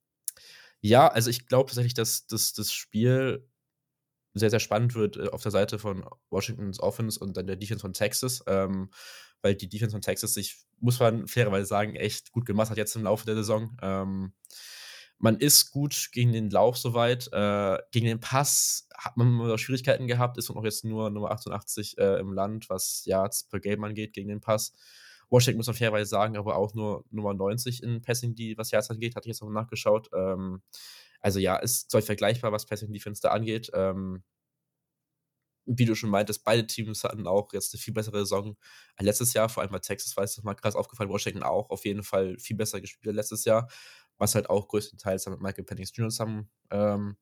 Speaker 2: ja, also ich glaube tatsächlich, dass, dass das Spiel sehr, sehr spannend wird äh, auf der Seite von Washingtons Offense und dann der Defense von Texas, ähm, weil die Defense von Texas sich, muss man fairerweise sagen, echt gut gemacht hat jetzt im Laufe der Saison. Ähm, man ist gut gegen den Lauf soweit. Äh, gegen den Pass hat man Schwierigkeiten gehabt, ist auch jetzt nur Nummer 88 äh, im Land, was Yards per Game angeht gegen den Pass. Washington muss man fairerweise sagen, aber auch nur Nummer 90 in Passing, die was Yards angeht, hatte ich jetzt noch nachgeschaut. Ähm, also ja, ist solch vergleichbar, was Passing Defense da angeht. Ähm, wie du schon meintest, beide Teams hatten auch jetzt eine viel bessere Saison als letztes Jahr, vor allem bei Texas war es mal krass aufgefallen, Washington auch auf jeden Fall viel besser gespielt als letztes Jahr was halt auch größtenteils mit Michael Penix Jr. Zusammen, ähm,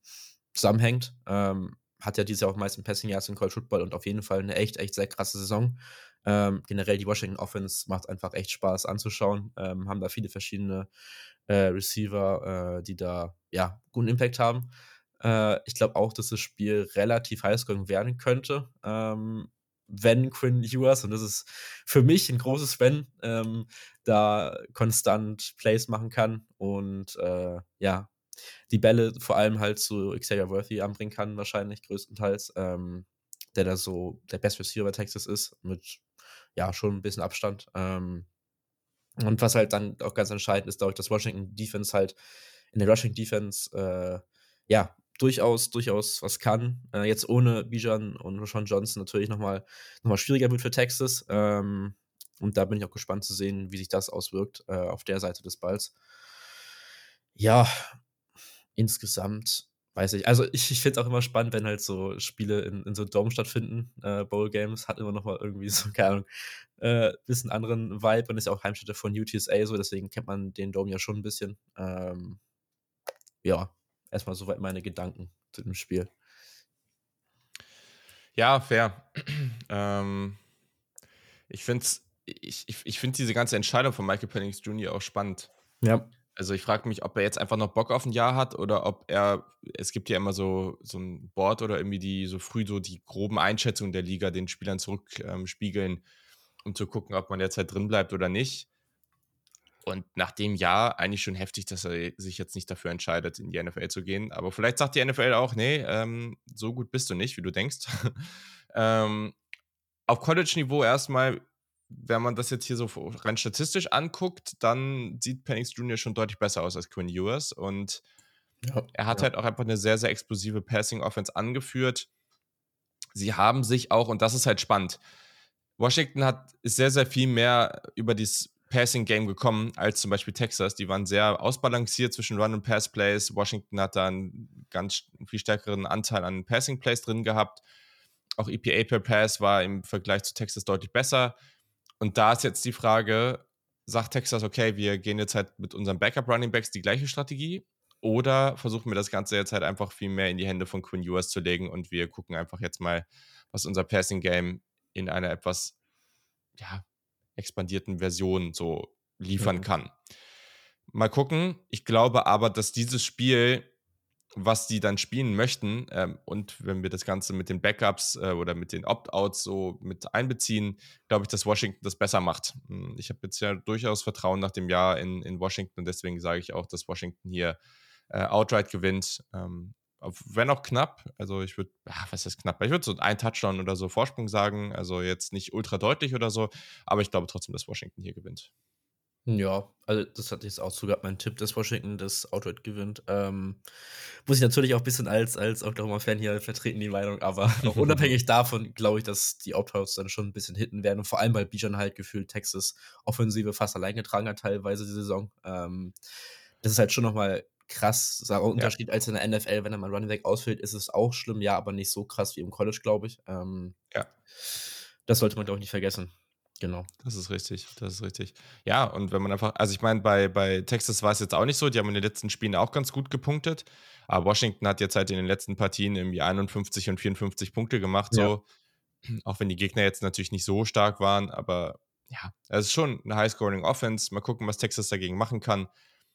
Speaker 2: zusammenhängt. Ähm, hat ja dieses Jahr auch meisten Passing Yards in College Football und auf jeden Fall eine echt, echt sehr krasse Saison. Ähm, generell die Washington Offense macht einfach echt Spaß anzuschauen. Ähm, haben da viele verschiedene äh, Receiver, äh, die da ja guten Impact haben. Äh, ich glaube auch, dass das Spiel relativ highscoring werden könnte. Ähm, wenn Quinn Ewers, und das ist für mich ein großes Wenn, ähm, da konstant Plays machen kann und äh, ja, die Bälle vor allem halt zu Xavier Worthy anbringen kann, wahrscheinlich größtenteils, ähm, der da so der beste Receiver Texas ist, mit ja, schon ein bisschen Abstand. Ähm, und was halt dann auch ganz entscheidend ist, dadurch, dass Washington Defense halt in der Rushing Defense äh, ja durchaus, durchaus was kann. Äh, jetzt ohne Bijan und Sean Johnson natürlich nochmal noch mal schwieriger wird für Texas. Ähm, und da bin ich auch gespannt zu sehen, wie sich das auswirkt äh, auf der Seite des Balls. Ja, insgesamt weiß ich. Also ich, ich finde es auch immer spannend, wenn halt so Spiele in, in so Dome stattfinden. Äh, Bowl Games hat immer noch mal irgendwie so, keine Ahnung, äh, bisschen anderen Vibe und ist ja auch Heimstätte von UTSA so, deswegen kennt man den Dome ja schon ein bisschen. Ähm, ja, erstmal soweit meine Gedanken zu dem Spiel.
Speaker 1: Ja, fair. ähm, Ich finde ich, ich, ich find diese ganze Entscheidung von Michael Penix Jr. auch spannend.
Speaker 2: Ja.
Speaker 1: Also ich frage mich, ob er jetzt einfach noch Bock auf ein Jahr hat oder ob er, es gibt ja immer so, so ein Board oder irgendwie die so früh so die groben Einschätzungen der Liga den Spielern zurückspiegeln, ähm, um zu gucken, ob man halt drin bleibt oder nicht. Und nach dem Jahr eigentlich schon heftig, dass er sich jetzt nicht dafür entscheidet, in die NFL zu gehen. Aber vielleicht sagt die NFL auch, nee, ähm, so gut bist du nicht, wie du denkst. ähm, auf College-Niveau erstmal wenn man das jetzt hier so rein statistisch anguckt, dann sieht Penix Jr. schon deutlich besser aus als Quinn Ewers. Und ja, er hat ja. halt auch einfach eine sehr, sehr explosive Passing-Offense angeführt. Sie haben sich auch, und das ist halt spannend, Washington hat, sehr, sehr viel mehr über dieses Passing-Game gekommen als zum Beispiel Texas. Die waren sehr ausbalanciert zwischen Run- und Pass-Plays. Washington hat da einen ganz viel stärkeren Anteil an Passing-Plays drin gehabt. Auch EPA per Pass war im Vergleich zu Texas deutlich besser. Und da ist jetzt die Frage, sagt Texas, okay, wir gehen jetzt halt mit unseren Backup-Running Backs die gleiche Strategie oder versuchen wir das Ganze jetzt halt einfach viel mehr in die Hände von Quinn Ewers zu legen und wir gucken einfach jetzt mal, was unser Passing-Game in einer etwas ja, expandierten Version so liefern mhm. kann. Mal gucken. Ich glaube aber, dass dieses Spiel was die dann spielen möchten. Ähm, und wenn wir das Ganze mit den Backups äh, oder mit den Opt-outs so mit einbeziehen, glaube ich, dass Washington das besser macht. Hm, ich habe jetzt ja durchaus Vertrauen nach dem Jahr in, in Washington und deswegen sage ich auch, dass Washington hier äh, outright gewinnt. Ähm, wenn auch knapp, also ich würde, was ist knapp? Ich würde so ein Touchdown oder so Vorsprung sagen, also jetzt nicht ultra deutlich oder so, aber ich glaube trotzdem, dass Washington hier gewinnt.
Speaker 2: Ja, also das hatte ich jetzt auch sogar mein Tipp, dass Washington das Outright gewinnt. Ähm, muss ich natürlich auch ein bisschen als, als Oklahoma-Fan hier vertreten, die Meinung, aber auch unabhängig davon glaube ich, dass die Outrights dann schon ein bisschen hitten werden. Und vor allem, weil Bijan halt gefühlt Texas Offensive fast allein getragen hat, teilweise die Saison. Ähm, das ist halt schon nochmal krass, Unterschied ja. als in der NFL, wenn er mal Running Back ausfällt, ist es auch schlimm, ja, aber nicht so krass wie im College, glaube ich. Ähm,
Speaker 1: ja.
Speaker 2: Das sollte man, glaube ich, nicht vergessen. Genau.
Speaker 1: Das ist richtig, das ist richtig. Ja, und wenn man einfach, also ich meine, bei, bei Texas war es jetzt auch nicht so, die haben in den letzten Spielen auch ganz gut gepunktet, aber Washington hat jetzt halt in den letzten Partien irgendwie 51 und 54 Punkte gemacht, ja. so, auch wenn die Gegner jetzt natürlich nicht so stark waren, aber ja, es ist schon eine High-Scoring-Offense. Mal gucken, was Texas dagegen machen kann.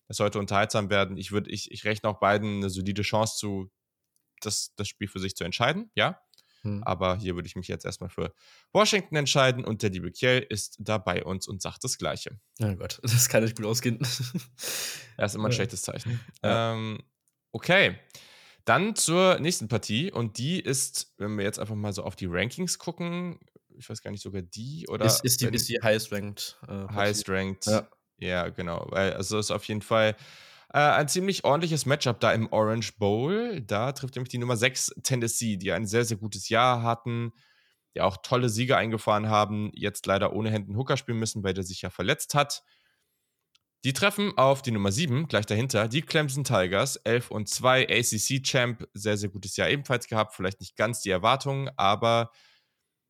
Speaker 1: Es sollte unterhaltsam werden. Ich würde, ich, ich rechne auch beiden eine solide Chance zu, das, das Spiel für sich zu entscheiden, ja. Hm. Aber hier würde ich mich jetzt erstmal für Washington entscheiden und der liebe Kiel ist da bei uns und sagt das Gleiche.
Speaker 2: Oh Gott, das kann nicht gut ausgehen.
Speaker 1: Das ist immer ein schlechtes Zeichen. Ja. Ähm, okay. Dann zur nächsten Partie und die ist, wenn wir jetzt einfach mal so auf die Rankings gucken, ich weiß gar nicht sogar die oder.
Speaker 2: Ist, ist die, ist die highest ranked.
Speaker 1: Äh, highest ranked. Ja. Ja, genau. Also ist auf jeden Fall äh, ein ziemlich ordentliches Matchup da im Orange Bowl. Da trifft nämlich die Nummer 6 Tennessee, die ein sehr, sehr gutes Jahr hatten, die auch tolle Siege eingefahren haben, jetzt leider ohne Händen Hooker spielen müssen, weil der sich ja verletzt hat. Die treffen auf die Nummer 7, gleich dahinter, die Clemson Tigers, 11 und 2, ACC-Champ, sehr, sehr gutes Jahr ebenfalls gehabt, vielleicht nicht ganz die Erwartungen, aber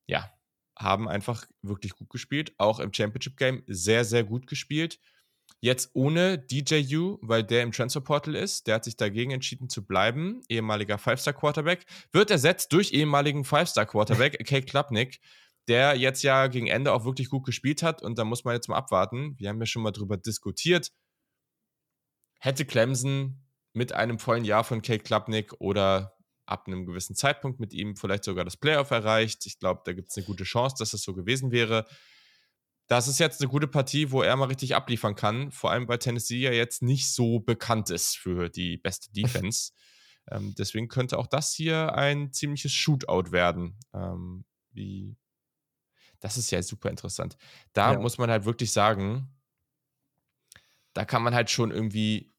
Speaker 1: ja, haben einfach wirklich gut gespielt, auch im Championship-Game sehr, sehr gut gespielt. Jetzt ohne DJU, weil der im Transferportal ist. Der hat sich dagegen entschieden zu bleiben. Ehemaliger Five-Star-Quarterback. Wird ersetzt durch ehemaligen Five-Star-Quarterback, Kate Klapnick, der jetzt ja gegen Ende auch wirklich gut gespielt hat. Und da muss man jetzt mal abwarten. Wir haben ja schon mal drüber diskutiert. Hätte Clemson mit einem vollen Jahr von Kate Klapnick oder ab einem gewissen Zeitpunkt mit ihm vielleicht sogar das Playoff erreicht. Ich glaube, da gibt es eine gute Chance, dass das so gewesen wäre das ist jetzt eine gute Partie, wo er mal richtig abliefern kann. Vor allem, weil Tennessee ja jetzt nicht so bekannt ist für die beste Defense. ähm, deswegen könnte auch das hier ein ziemliches Shootout werden. Ähm, wie das ist ja super interessant. Da ja. muss man halt wirklich sagen, da kann man halt schon irgendwie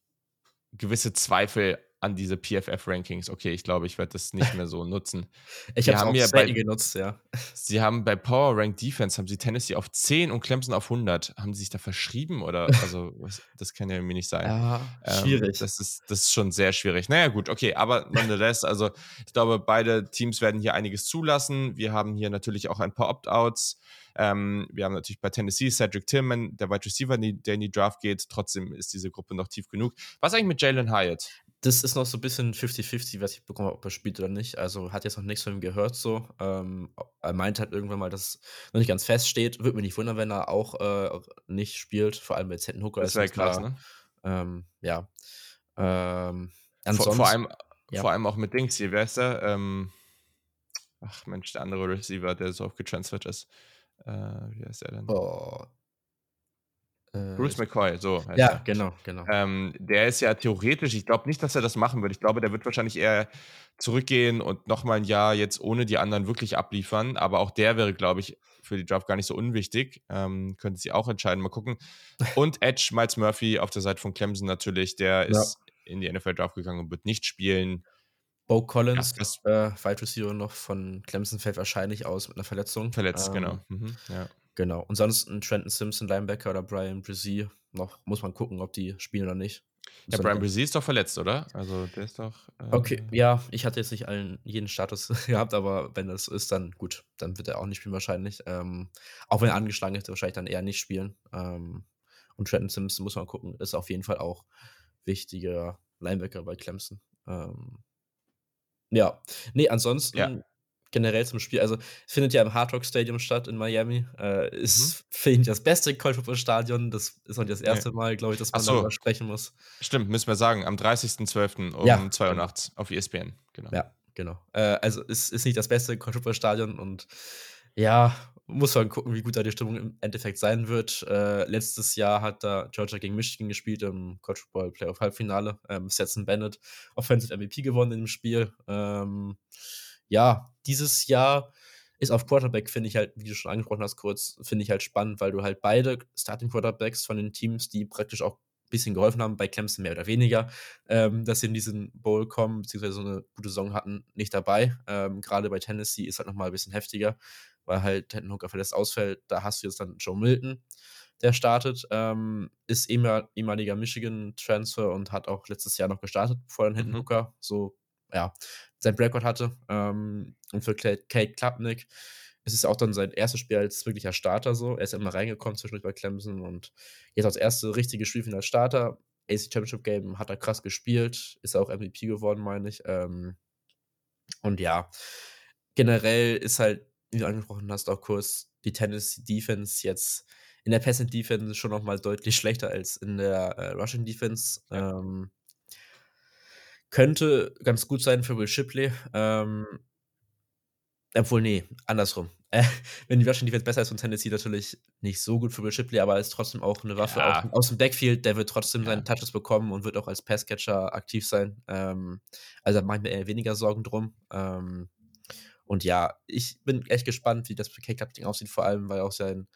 Speaker 1: gewisse Zweifel an diese PFF-Rankings. Okay, ich glaube, ich werde das nicht mehr so nutzen.
Speaker 2: ich habe es auch bei, genutzt, ja.
Speaker 1: Sie haben bei Power Rank Defense haben sie Tennessee auf 10 und Clemson auf 100. Haben sie sich da verschrieben oder also das kann ja irgendwie nicht sein.
Speaker 2: Ja, ähm, schwierig.
Speaker 1: Das ist das ist schon sehr schwierig. Naja, gut, okay, aber nonetheless, also ich glaube, beide Teams werden hier einiges zulassen. Wir haben hier natürlich auch ein paar Opt-outs. Ähm, wir haben natürlich bei Tennessee Cedric Tillman, der Wide Receiver, der in die Draft geht. Trotzdem ist diese Gruppe noch tief genug. Was eigentlich mit Jalen Hyatt?
Speaker 2: Das ist noch so 'n bisschen 50-50, was ich bekommen habe, ob er spielt oder nicht. Also, hat jetzt noch nix von ihm gehört so. Ähm, er meinte halt irgendwann mal, dass es noch nicht ganz feststeht. Würde mich nicht wundern, wenn er auch, äh, nicht spielt, vor allem wenn's Hendon Hooker
Speaker 1: Das
Speaker 2: ist
Speaker 1: wäre krass,
Speaker 2: zwar
Speaker 1: ne?
Speaker 2: ähm, ja. Ähm,
Speaker 1: Vor vor allem
Speaker 2: ja.
Speaker 1: vor allem auch mit Dings hier, wie heißt der? Ähm, ach Mensch, der andere Receiver, der so oft getransfert ist. Äh, wie heißt der denn?
Speaker 2: Oh. Äh,
Speaker 1: Bruce McCoy, so heißt
Speaker 2: ja,
Speaker 1: er.
Speaker 2: genau, genau.
Speaker 1: Ähm, der ist ja theoretisch ich glaube nicht, dass er das machen wird. Ich glaube, der wird wahrscheinlich eher zurückgehen und noch mal 'n Jahr jetzt ohne die anderen wirklich abliefern, aber auch der wäre, glaube ich, für die Draft gar nicht so unwichtig. Ähm, könnten sie auch entscheiden, mal gucken. Und Edge, Myles Murphy auf der Seite von Clemson natürlich, der
Speaker 2: Ja.
Speaker 1: ist in die NFL Draft gegangen und wird nicht spielen.
Speaker 2: Bo
Speaker 1: Ja,
Speaker 2: Collins,
Speaker 1: das
Speaker 2: äh, Wide Receiver noch von Clemson, fällt wahrscheinlich aus mit 'ner Verletzung.
Speaker 1: verletzt, genau.
Speaker 2: Ähm,
Speaker 1: Mhm, ja.
Speaker 2: Genau. Ansonsten Trenton Simpson, Linebacker oder Bryan Bresee noch muss man gucken, ob die spielen oder nicht.
Speaker 1: Ja,
Speaker 2: dann
Speaker 1: Bresee ist doch verletzt, oder? Also, der ist doch,
Speaker 2: Okay,
Speaker 1: äh
Speaker 2: ja, ich hatte jetzt nicht allen jeden Status gehabt, aber wenn das so ist, dann gut, dann wird er auch nicht spielen wahrscheinlich. Ähm, auch wenn er angeschlagen er wahrscheinlich dann eher nicht spielen. Ähm, und Trenton Simpson muss man gucken, ist auf jeden Fall auch wichtiger Linebacker bei Clemson. Ähm, ja, ne,
Speaker 1: Ja.
Speaker 2: Generell zum Spiel also, es findet ja im Hard Rock Stadium statt in Miami. Äh,
Speaker 1: Mhm.
Speaker 2: ist, finde ich, das beste College-Football-Stadion. Das ist auch nicht das erste Mal, glaube ich, dass man darüber
Speaker 1: so.
Speaker 2: sprechen muss.
Speaker 1: Stimmt, müssen wir sagen, am 30.12. um
Speaker 2: Ja,
Speaker 1: 2:00
Speaker 2: genau.
Speaker 1: nachts auf ESPN, genau.
Speaker 2: Ja, genau. Äh, also, es ist nicht das beste College-Football-Stadion und ja, muss man gucken, wie gut da die Stimmung im Endeffekt sein wird. Äh, letztes Jahr hat da Georgia gegen Michigan gespielt im College Football Playoff Halbfinale. Ähm, Stetson Bennett Offensive MVP gewonnen in dem Spiel. Ähm, ja, dieses Jahr ist auf Quarterback, finde ich halt, wie du schon angesprochen hast kurz, finde ich halt spannend, weil du halt beide Starting Quarterbacks von den Teams, die praktisch auch bisschen geholfen haben, bei Clemson mehr oder weniger, ähm, dass sie in diesen Bowl kommen, beziehungsweise so 'ne gute Saison hatten, nicht dabei. Ähm, grade bei Tennessee ist halt noch mal 'n bisschen heftiger, weil halt Hendon Hooker verletzt ausfällt. Da hast du jetzt dann Joe Milton, der startet, ähm, ist ehemal ehemaliger Michigan-Transfer und hat auch letztes Jahr noch gestartet, bevor dann Hendon
Speaker 1: Mhm.
Speaker 2: Hooker so, ja, seinen Breakout hatte. Ähm, und für Cade Klubnik ist es auch dann sein erstes Spiel als wirklicher Starter so. Er ist immer reingekommen zwischendurch bei Clemson und jetzt das erste richtige Spiel für ihn als Starter. ACC Championship Game hat er krass gespielt, ist auch MVP geworden, meine ich. Ähm, und ja, generell ist halt, wie du angesprochen hast, auch kurz die Tennessee Defense jetzt in der Passing Defense schon noch mal deutlich schlechter als in der, äh, Rushing Defense.
Speaker 1: Ja.
Speaker 2: Ähm könnte ganz gut sein für Will Shipley. Ähm obwohl, ne, andersrum. Äh, wenn die Rushing Defense besser ist von Tennessee, natürlich nicht so gut für Will Shipley, aber er ist trotzdem auch 'ne Waffe
Speaker 1: Ja.
Speaker 2: aus'm aus'm Backfield. Der wird trotzdem seine
Speaker 1: Ja.
Speaker 2: Touches bekommen und wird auch als Passcatcher aktiv sein. Ähm, also, da mache ich mir eher weniger Sorgen drum. Ähm, und ja, ich bin echt gespannt, wie das für Klubnik aussieht, vor allem, weil auch sein,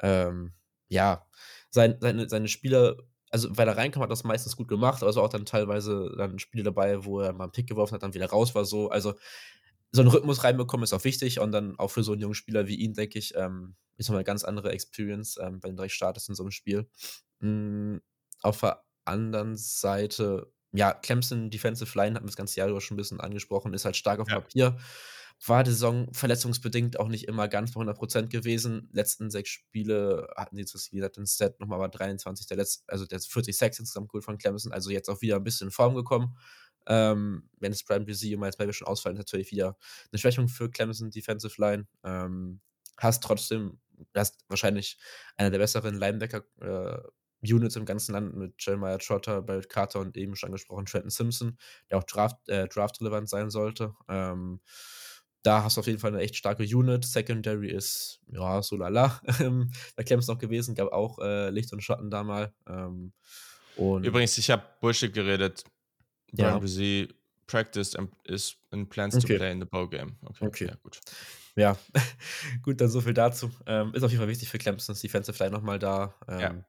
Speaker 2: ähm, ja, sein seine seine Spieler also, weil er reinkam, hat er's meistens gut gemacht, aber es war auch dann teilweise dann Spiele dabei, wo er mal 'n Pick geworfen hat, dann wieder raus war so. Also, so 'n Rhythmus reinbekommen ist auch wichtig und dann auch für so 'n jungen Spieler wie ihn, denke ich, ähm, ist noch mal 'ne ganz andere Experience, ähm, wenn du direkt startest in so 'nem Spiel. Hm, auf der anderen Seite, ja, Clemson Defensive Line hatten wir das ganze Jahr über schon 'n bisschen angesprochen, ist halt stark auf
Speaker 1: Ja.
Speaker 2: Papier. War die Saison verletzungsbedingt auch nicht immer ganz bei 100 % gewesen. Letzten 6 Spiele hatten sie jetzt, wie gesagt, den Stat noch mal bei 23, der letz also, der hat 40 Sacks insgesamt geholt von Clemson, also, jetzt auch wieder 'n bisschen in Form gekommen. Ähm, wenn es Bryan Bresee und Miles Murphy schon ausfallen, natürlich wieder 'ne Schwächung für Clemson Defensive Line. Ähm, hast trotzdem hast wahrscheinlich einer der besseren Linebacker, äh, Units im ganzen Land mit Jeremiah Trotter, Barrett Carter und eben schon angesprochen Trenton Simpson, der auch Draft äh, Draft-relevant sein sollte. Ähm, da hast du auf jeden Fall 'ne echt starke Unit. Secondary ist, ja, so lala, ähm, bei Clemson noch gewesen, gab auch, äh, Licht und Schatten da mal. Ähm, und
Speaker 1: Übrigens, ich habe Bullshit geredet.
Speaker 2: Ja.
Speaker 1: Bresee practiced and is and plans to
Speaker 2: Okay.
Speaker 1: play in the bowl game. Okay,
Speaker 2: Okay.
Speaker 1: ja gut.
Speaker 2: Ja, gut, dann so viel dazu. Ähm, ist auf jeden Fall wichtig für Clemsons Defensive Line noch mal da, ähm,
Speaker 1: Ja.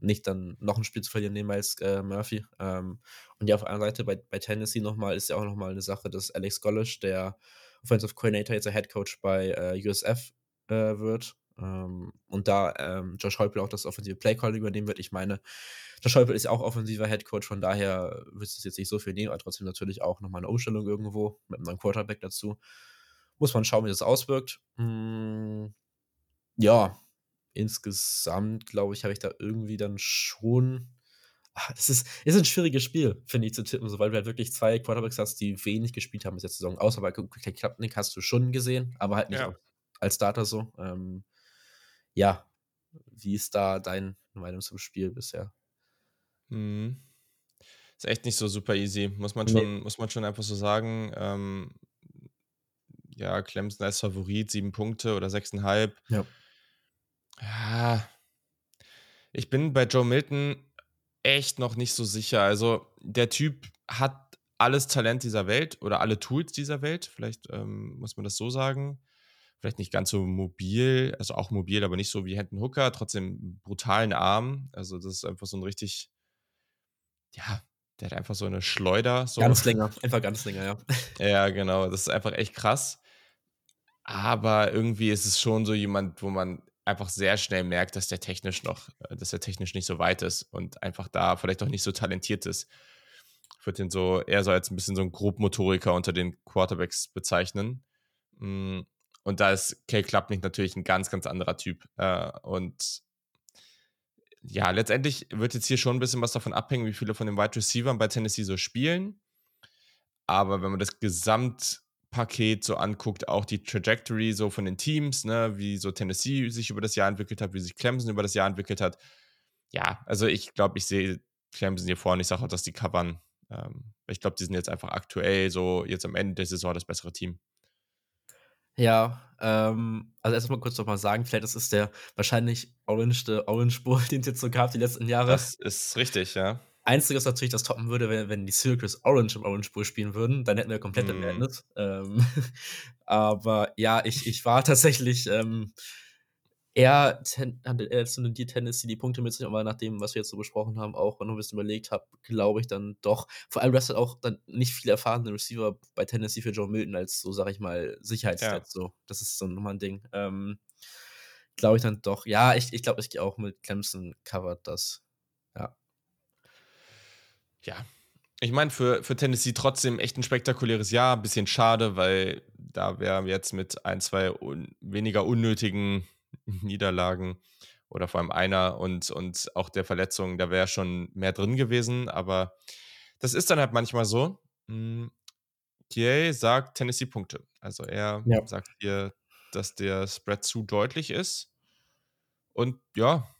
Speaker 2: nicht dann noch 'n Spiel zu verlieren neben Miles, äh, Murphy. Ähm, und ja, auf der anderen Seite bei bei Tennessee noch mal ist ja auch noch mal 'ne Sache, dass Alex Golesh, der Offensive Coordinator, jetzt der Head Coach bei, äh, USF, äh, wird. Ähm, und da, ähm, Josh Heupel auch das offensive Play Calling übernehmen wird. Ich meine, Josh Heupel ist auch offensiver Head Coach, von daher wird es jetzt nicht so viel nehmen, aber trotzdem natürlich auch noch mal 'ne Umstellung irgendwo mit 'nem neuen Quarterback dazu. Muss man schauen, wie das auswirkt. Hm, ja, insgesamt, glaube ich, habe ich da irgendwie dann schon Ah, das ist, ist ein schwieriges Spiel, finde ich, zu tippen, so, weil du halt wirklich zwei Quarterbacks hast, die wenig gespielt haben bis jetzt Saison. Außer bei Klapnick hast du schon gesehen, aber halt nicht ja. als Starter so. Ähm, ja, wie ist da deine Meinung zum Spiel bisher?
Speaker 1: Mhm. Ist echt nicht so super easy, muss man schon, nee. muss man schon einfach so sagen. Ähm, ja, Clemson als Favorit, sieben Punkte oder sechseinhalb.
Speaker 2: Ja.
Speaker 1: Ja. Ich bin bei Joe Milton echt noch nicht so sicher. Also, der Typ hat alles Talent dieser Welt oder alle Tools dieser Welt. Vielleicht ähm, muss man das so sagen. Vielleicht nicht ganz so mobil, also auch mobil, aber nicht so wie Hendon Hooker, trotzdem brutalen Arm. Also, das ist einfach so ein richtig, ja, der hat einfach so eine Schleuder. So.
Speaker 2: Ganz länger, einfach ganz länger, ja.
Speaker 1: Ja, genau. Das ist einfach echt krass. Aber irgendwie ist es schon so jemand, wo man einfach sehr schnell merkt, dass der technisch noch, äh, dass er technisch nicht so weit ist und einfach da vielleicht auch nicht so talentiert ist. Ich würde ihn so eher so als ein bisschen so ein Grobmotoriker unter den Quarterbacks bezeichnen. Mm, und da ist Kay Klapnik natürlich ein ganz, ganz anderer Typ. Äh, und ja, letztendlich wird jetzt hier schon ein bisschen was davon abhängen, wie viele von den Wide Receivers bei Tennessee so spielen. Aber wenn man das Gesamt Paket so anguckt, auch die Trajectory so von den Teams, ne, wie so Tennessee sich über das Jahr entwickelt hat, wie sich Clemson über das Jahr entwickelt hat. Ja, also ich glaube, ich sehe Clemson hier vorne. Ich sage auch, dass die covern. Ähm, ich glaube, die sind jetzt einfach aktuell so jetzt am Ende der Saison das bessere Team.
Speaker 2: Ja, ähm, also erstmal kurz nochmal sagen, vielleicht das ist der wahrscheinlich orangeste Orange Bowl, den es jetzt so gab die letzten Jahre.
Speaker 1: Das ist richtig, ja.
Speaker 2: Einziges natürlich, das toppen würde, wenn, wenn die Syracuse Orange im Orange Bowl spielen würden, dann hätten wir komplett mm. Madness. Ähm, aber ja, ich, ich war tatsächlich ähm, eher, ten, eher tendiert Tennessee die Punkte mit sich, aber nach dem, was wir jetzt so besprochen haben, auch noch ein bisschen überlegt habe, glaube ich dann doch. Vor allem, du hast halt auch dann nicht viel erfahrene Receiver bei Tennessee für Joe Milton als so, sag ich mal, Sicherheitsnetz. Ja. So. Das ist so nochmal ein Ding. Ähm, glaube ich dann doch. Ja, ich, ich glaube, ich gehe auch mit Clemson covered das. Ja
Speaker 1: ja, ich meine, für, für Tennessee trotzdem echt ein spektakuläres Jahr. Ein bisschen schade, weil da wären wir jetzt mit ein, zwei un weniger unnötigen Niederlagen oder vor allem einer und, und auch der Verletzung, da wäre schon mehr drin gewesen. Aber das ist dann halt manchmal so. Hm, Kiei sagt Tennessee Punkte. Also er ja. sagt hier, dass der Spread zu deutlich ist. Und ja,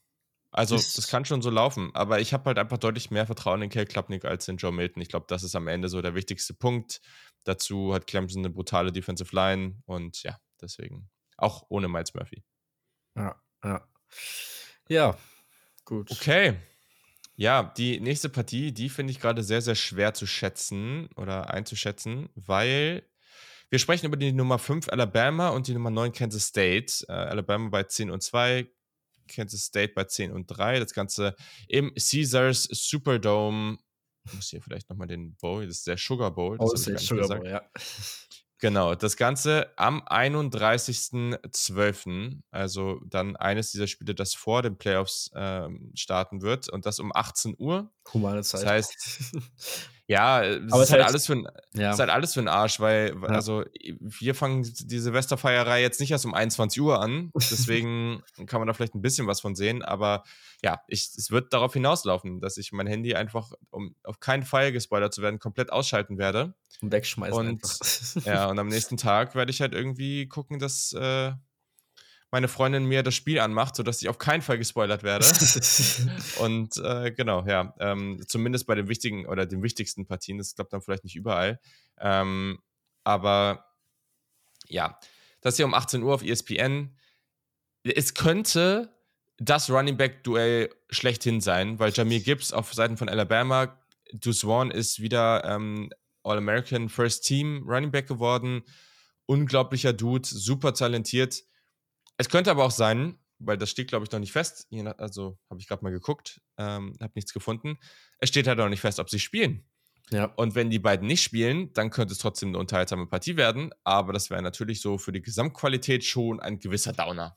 Speaker 1: also, das kann schon so laufen, aber ich habe halt einfach deutlich mehr Vertrauen in Kel Klapnik als in Joe Milton. Ich glaube, das ist am Ende so der wichtigste Punkt. Dazu hat Clemson eine brutale Defensive Line und ja, deswegen auch ohne Miles Murphy.
Speaker 2: Ja, ja. Ja, gut.
Speaker 1: Okay. Ja, die nächste Partie, die finde ich gerade sehr, sehr schwer zu schätzen oder einzuschätzen, weil wir sprechen über die Nummer 5 Alabama und die Nummer 9 Kansas State. Äh, Alabama bei 10 und 2, Kansas State bei 10 und 3. Das Ganze im Caesars Superdome. Ich muss hier vielleicht nochmal den Bowl, das ist der Sugar Bowl.
Speaker 2: Das oh, ist der Sugar Bowl, ja.
Speaker 1: Genau, das Ganze am 31.12., also dann eines dieser Spiele, das vor den Playoffs ähm, starten wird und das um 18 Uhr.
Speaker 2: Humane Zeit.
Speaker 1: Das heißt, Ja, es Aber ist, halt alles für ein, ja. ist halt alles für den Arsch, weil, ja. also, wir fangen die Silvesterfeierei jetzt nicht erst um 21 Uhr an. Deswegen kann man da vielleicht ein bisschen was von sehen. Aber ja, ich, es wird darauf hinauslaufen, dass ich mein Handy einfach, um auf keinen Fall gespoilert zu werden, komplett ausschalten werde.
Speaker 2: Und wegschmeißen.
Speaker 1: Und, ja, und am nächsten Tag werde ich halt irgendwie gucken, dass. Äh, meine Freundin mir das Spiel anmacht, sodass ich auf keinen Fall gespoilert werde. und äh, genau, ja, ähm, zumindest bei den wichtigen oder den wichtigsten Partien, das klappt dann vielleicht nicht überall. Ähm, aber ja, das hier um 18 Uhr auf ESPN. Es könnte das Running Back Duell schlechthin sein, weil Jamir Gibbs auf Seiten von Alabama, Vaughn ist wieder ähm, All-American First Team Running Back geworden. Unglaublicher Dude, super talentiert. Es könnte aber auch sein, weil das steht, glaube ich, noch nicht fest. Also habe ich gerade mal geguckt, ähm, habe nichts gefunden. Es steht halt noch nicht fest, ob sie spielen.
Speaker 2: Ja.
Speaker 1: Und wenn die beiden nicht spielen, dann könnte es trotzdem eine unterhaltsame Partie werden. Aber das wäre natürlich so für die Gesamtqualität schon ein gewisser Downer.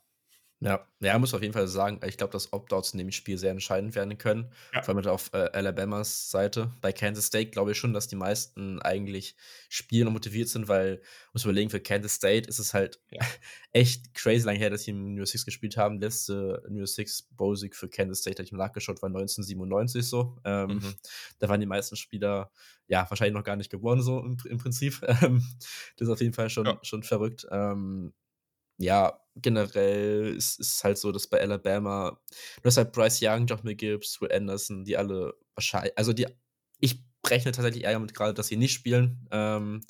Speaker 2: Ja, ja, muss auf jeden Fall sagen, ich glaube, dass Opt-outs in dem Spiel sehr entscheidend werden können.
Speaker 1: Ja.
Speaker 2: Vor allem halt auf äh, Alabamas Seite. Bei Kansas State glaube ich schon, dass die meisten eigentlich spielen und motiviert sind, weil, muss überlegen, für Kansas State ist es halt
Speaker 1: Ja.
Speaker 2: echt crazy lange her, dass sie im New Year Six gespielt haben. Letzte New Year Six Bowl-Sieg für Kansas State, hatte ich mal nachgeschaut, war 1997 so. Ähm,
Speaker 1: Mhm.
Speaker 2: Da waren die meisten Spieler ja wahrscheinlich noch gar nicht geboren, so im, im Prinzip. Ähm, das ist auf jeden Fall schon,
Speaker 1: Ja.
Speaker 2: schon verrückt. Ähm, ja, generell ist es halt so, dass bei Alabama du hast halt Bryce Young, Josh Gibbs, Will Anderson, die alle wahrscheinlich also, die ich rechne tatsächlich eher damit gerade, dass sie nicht spielen. Ähm,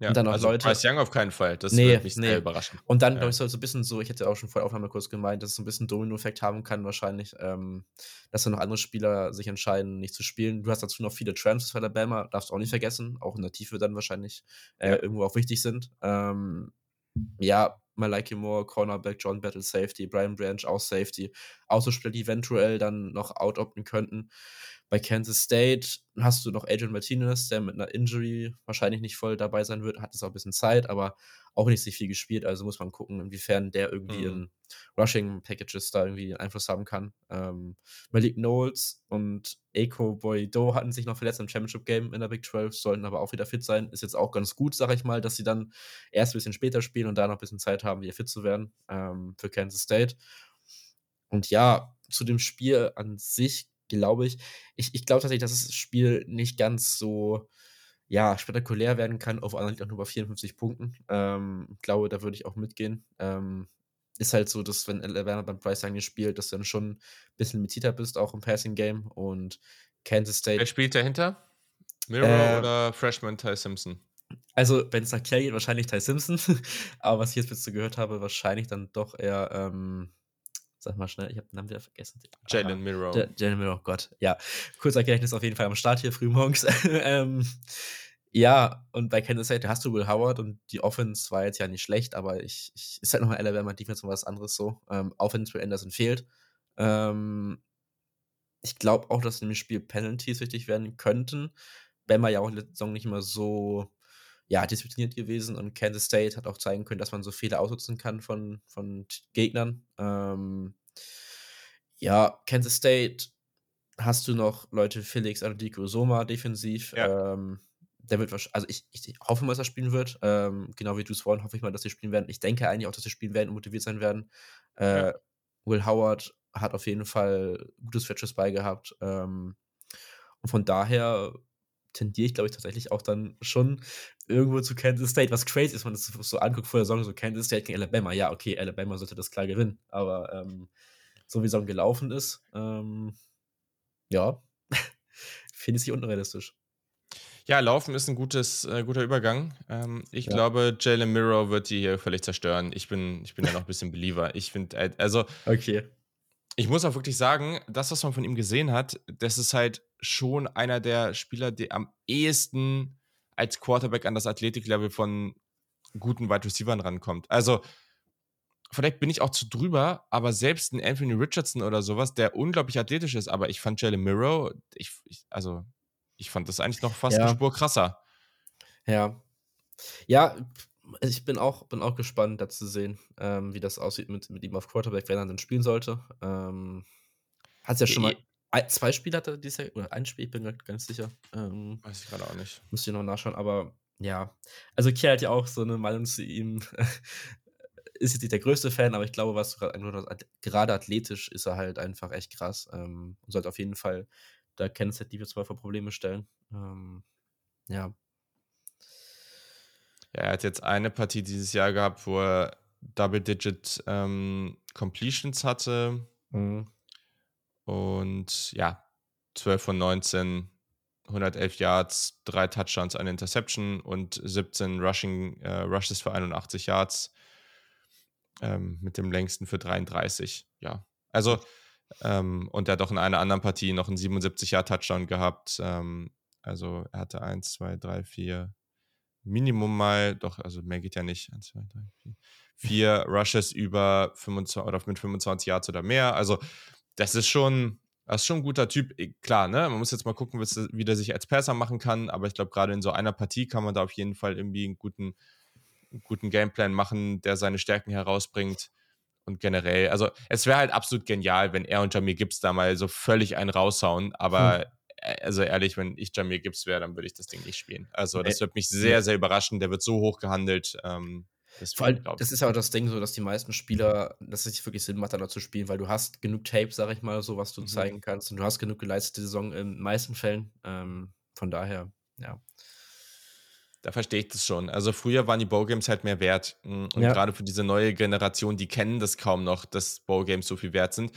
Speaker 1: Ja,
Speaker 2: und dann auch
Speaker 1: also
Speaker 2: Leute
Speaker 1: Bryce Young auf keinen Fall. Das
Speaker 2: Ne,
Speaker 1: würde mich
Speaker 2: ne.
Speaker 1: sehr überraschen.
Speaker 2: und dann,
Speaker 1: Ja.
Speaker 2: glaube ich, soll es so 'n bisschen so ich hatte ja auch schon vor der Aufnahme kurz gemeint, dass es so 'n bisschen Dominoeffekt haben kann wahrscheinlich, ähm, dass dann noch andere Spieler sich entscheiden, nicht zu spielen. Du hast dazu noch viele Transfers für Alabama, darfst du auch nicht vergessen, auch in der Tiefe dann wahrscheinlich, äh,
Speaker 1: Ja.
Speaker 2: irgendwo auch wichtig sind. Ähm, ja, Malachi Moore, Cornerback, John Battle, Safety, Brian Branch, auch Safety. Auch so Spieler, die eventuell dann noch out-opten könnten. Bei Kansas State hast du noch Adrian Martinez, der mit 'ner Injury wahrscheinlich nicht voll dabei sein wird, hat jetzt auch 'n bisschen Zeit, aber auch nicht so viel gespielt, also muss man gucken, inwiefern der irgendwie
Speaker 1: Mhm.
Speaker 2: in Rushing Packages da irgendwie Einfluss haben kann. Ähm, Malik Knowles und Eko Boy-Do hatten sich noch verletzt im Championship Game in der Big 12, sollten aber auch wieder fit sein. Ist jetzt auch ganz gut, sage ich mal, dass sie dann erst 'n bisschen später spielen und da noch 'n bisschen Zeit haben, wieder fit zu werden, ähm, für Kansas State. Und ja, zu dem Spiel an sich glaube ich ich ich glaube tatsächlich, dass das Spiel nicht ganz so, ja, spektakulär werden kann, auf Anhieb auch nur bei 54 Punkten. Ähm, glaube, da würde ich auch mitgehen. Ähm, ist halt so, dass wenn Alabama beim Young nicht spielt, dass du dann schon 'n bisschen limitierter bist, auch im Passing Game und Kansas
Speaker 1: Wer
Speaker 2: State
Speaker 1: spielt dahinter? Milrow
Speaker 2: Äh
Speaker 1: oder Freshman Ty Simpson?
Speaker 2: Also, wenn's nach Clay geht, wahrscheinlich Ty Simpson, aber was ich jetzt bis so gehört habe, wahrscheinlich dann doch eher, ähm sag mal schnell, ich habe den Namen wieder vergessen.
Speaker 1: Jalen.
Speaker 2: Ja Jalen Milrow, Gott, ja. Kurzer Gedächtnis auf jeden Fall am Start hier frühmorgens. Ähm, ja, und bei Kansas State hast du Will Howard und die Offense war jetzt ja nicht schlecht, aber ich ich ist halt noch mal Alabama Defense und was anderes so. Ähm, wenn Will Anderson fehlt. Ähm, ich glaube auch, dass in dem Spiel Penalties wichtig werden könnten. Bama ja auch in der Saison nicht immer so, ja, diszipliniert gewesen und Kansas State hat auch zeigen können, dass man so Fehler ausnutzen kann von von Gegnern. Ähm, ja, Kansas State hast du noch Leute Felix Anudike-Uzomah defensiv.
Speaker 1: Ja.
Speaker 2: Ähm, der wird wahrsch also ich ich hoffe mal, dass er spielen wird. Ähm, genau wie du's vorhin hoffe ich mal, dass sie spielen werden. Ich denke eigentlich auch, dass sie spielen werden und motiviert sein werden. Äh,
Speaker 1: Ja.
Speaker 2: Will Howard hat auf jeden Fall gutes Fetches bei gehabt. Ähm, und von daher tendiere ich, glaube ich, tatsächlich auch dann schon irgendwo zu Kansas State, was crazy ist, wenn man das so anguckt vor der Saison, so Kansas State gegen Alabama. Ja, okay, Alabama sollte das klar gewinnen, aber, ähm, so wie Saison gelaufen ist, ähm, ja, finde ich es nicht unrealistisch.
Speaker 1: Ja, Laufen ist 'n gutes äh, guter Übergang. Ähm, ich
Speaker 2: Ja.
Speaker 1: glaube, Jalen Milrow wird die hier völlig zerstören. Ich bin ich bin ja noch 'n bisschen Believer. Ich finde, äh also
Speaker 2: Okay.
Speaker 1: ich muss auch wirklich sagen, das, was man von ihm gesehen hat, das ist halt schon einer der Spieler, der am ehesten als Quarterback an das Athletiklevel von guten Wide Receivern rankommt. Also, vielleicht bin ich auch zu drüber, aber selbst 'n Anthony Richardson oder so was, der unglaublich athletisch ist, aber ich fand Jalen Milrow ich ich also, ich fand das eigentlich noch fast
Speaker 2: Ja.
Speaker 1: Spur krasser.
Speaker 2: Ja. Ja, ich bin auch bin auch gespannt, da zu sehen, ähm, wie das aussieht mit mit ihm auf Quarterback, wenn er dann spielen sollte. Ähm, hat's ja schon mal Ei 2 Spiele hat er dieses Jahr oder 1 Spiel, ich bin nicht sicher. Ähm,
Speaker 1: Weiß ich grade auch nicht.
Speaker 2: müsste ich noch nachschauen, aber ja. Also, Kier hat ja auch so 'ne Meinung zu ihm. Ist jetzt nicht der größte Fan, aber ich glaube, was du grad angedeutet hast, gerade athletisch ist er halt einfach echt krass, ähm, und sollte auf jeden Fall da Kansas Defense mal vor Probleme stellen. Ähm, ja.
Speaker 1: Ja, er hat jetzt eine Partie dieses Jahr gehabt, wo er Double Digit, ähm, Completions hatte.
Speaker 2: Mhm.
Speaker 1: Und ja, 12 von 19, 111 Yards, 3 Touchdowns, eine Interception und 17 Rushing äh, Rushes für 81 Yards. Ähm, mit dem längsten für 33, ja. Also, ähm, und er hat auch in einer anderen Partie noch 'n 77 Yard Touchdown gehabt. Ähm, also, er hatte 1, 2, 3, 4 Minimum mal doch, also mehr geht ja nicht. 1, 2, 3, 4 4 Rushes über 25 oder mit 25 Yards oder mehr. Also, das ist schon das ist schon 'n guter Typ. E klar, ne, man muss jetzt mal gucken, wie der sich als Passer machen kann, aber ich glaube, grade in so einer Partie kann man da auf jeden Fall irgendwie 'n guten 'n guten Gameplan machen, der seine Stärken herausbringt. und generell, also es wäre halt absolut genial, wenn er und Jamir Gibbs da mal so völlig einen raushauen, aber hm. also ehrlich, wenn ich Jamir Gibbs wäre, dann würde ich das Ding nicht spielen. Also das wird mich sehr, sehr überraschen. Der wird so hoch gehandelt. Ähm,
Speaker 2: Vor allem, das ist ja auch das Ding so, dass die meisten Spieler, dass es nicht wirklich Sinn macht, da zu spielen, weil du hast genug Tape, sag ich mal, so was du mhm. zeigen kannst und du hast genug geleistete Saison in den meisten Fällen. Ähm, von daher, ja.
Speaker 1: Da verstehe ich das schon. Also früher waren die Bowgames halt mehr wert. Mm, und ja. gerade für diese neue Generation, die kennen das kaum noch, dass Bowgames so viel wert sind.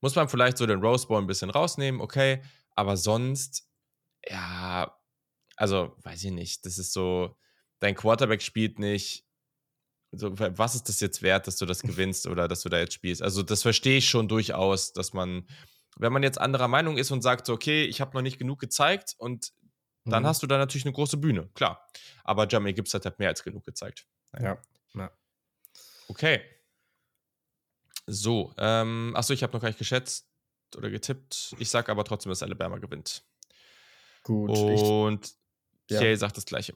Speaker 1: Muss man vielleicht so den Rose Bowl ein bisschen rausnehmen, okay. Aber sonst, ja, also weiß ich nicht. Das ist so, dein Quarterback spielt nicht. So, was ist das jetzt wert, dass du das gewinnst oder dass du da jetzt spielst? Also, das verstehe ich schon durchaus, dass man, wenn man jetzt anderer Meinung ist und sagt, so, okay, ich habe noch nicht genug gezeigt und dann mhm. hast du da natürlich eine große Bühne, klar. Aber Jamie Gibbs hat halt mehr als genug gezeigt.
Speaker 2: Ja. ja.
Speaker 1: Okay. So, ähm, achso, ich habe noch gar nicht geschätzt oder getippt. Ich sage aber trotzdem, dass Alabama gewinnt.
Speaker 2: Gut.
Speaker 1: Und ich, Jay ja. sagt das Gleiche.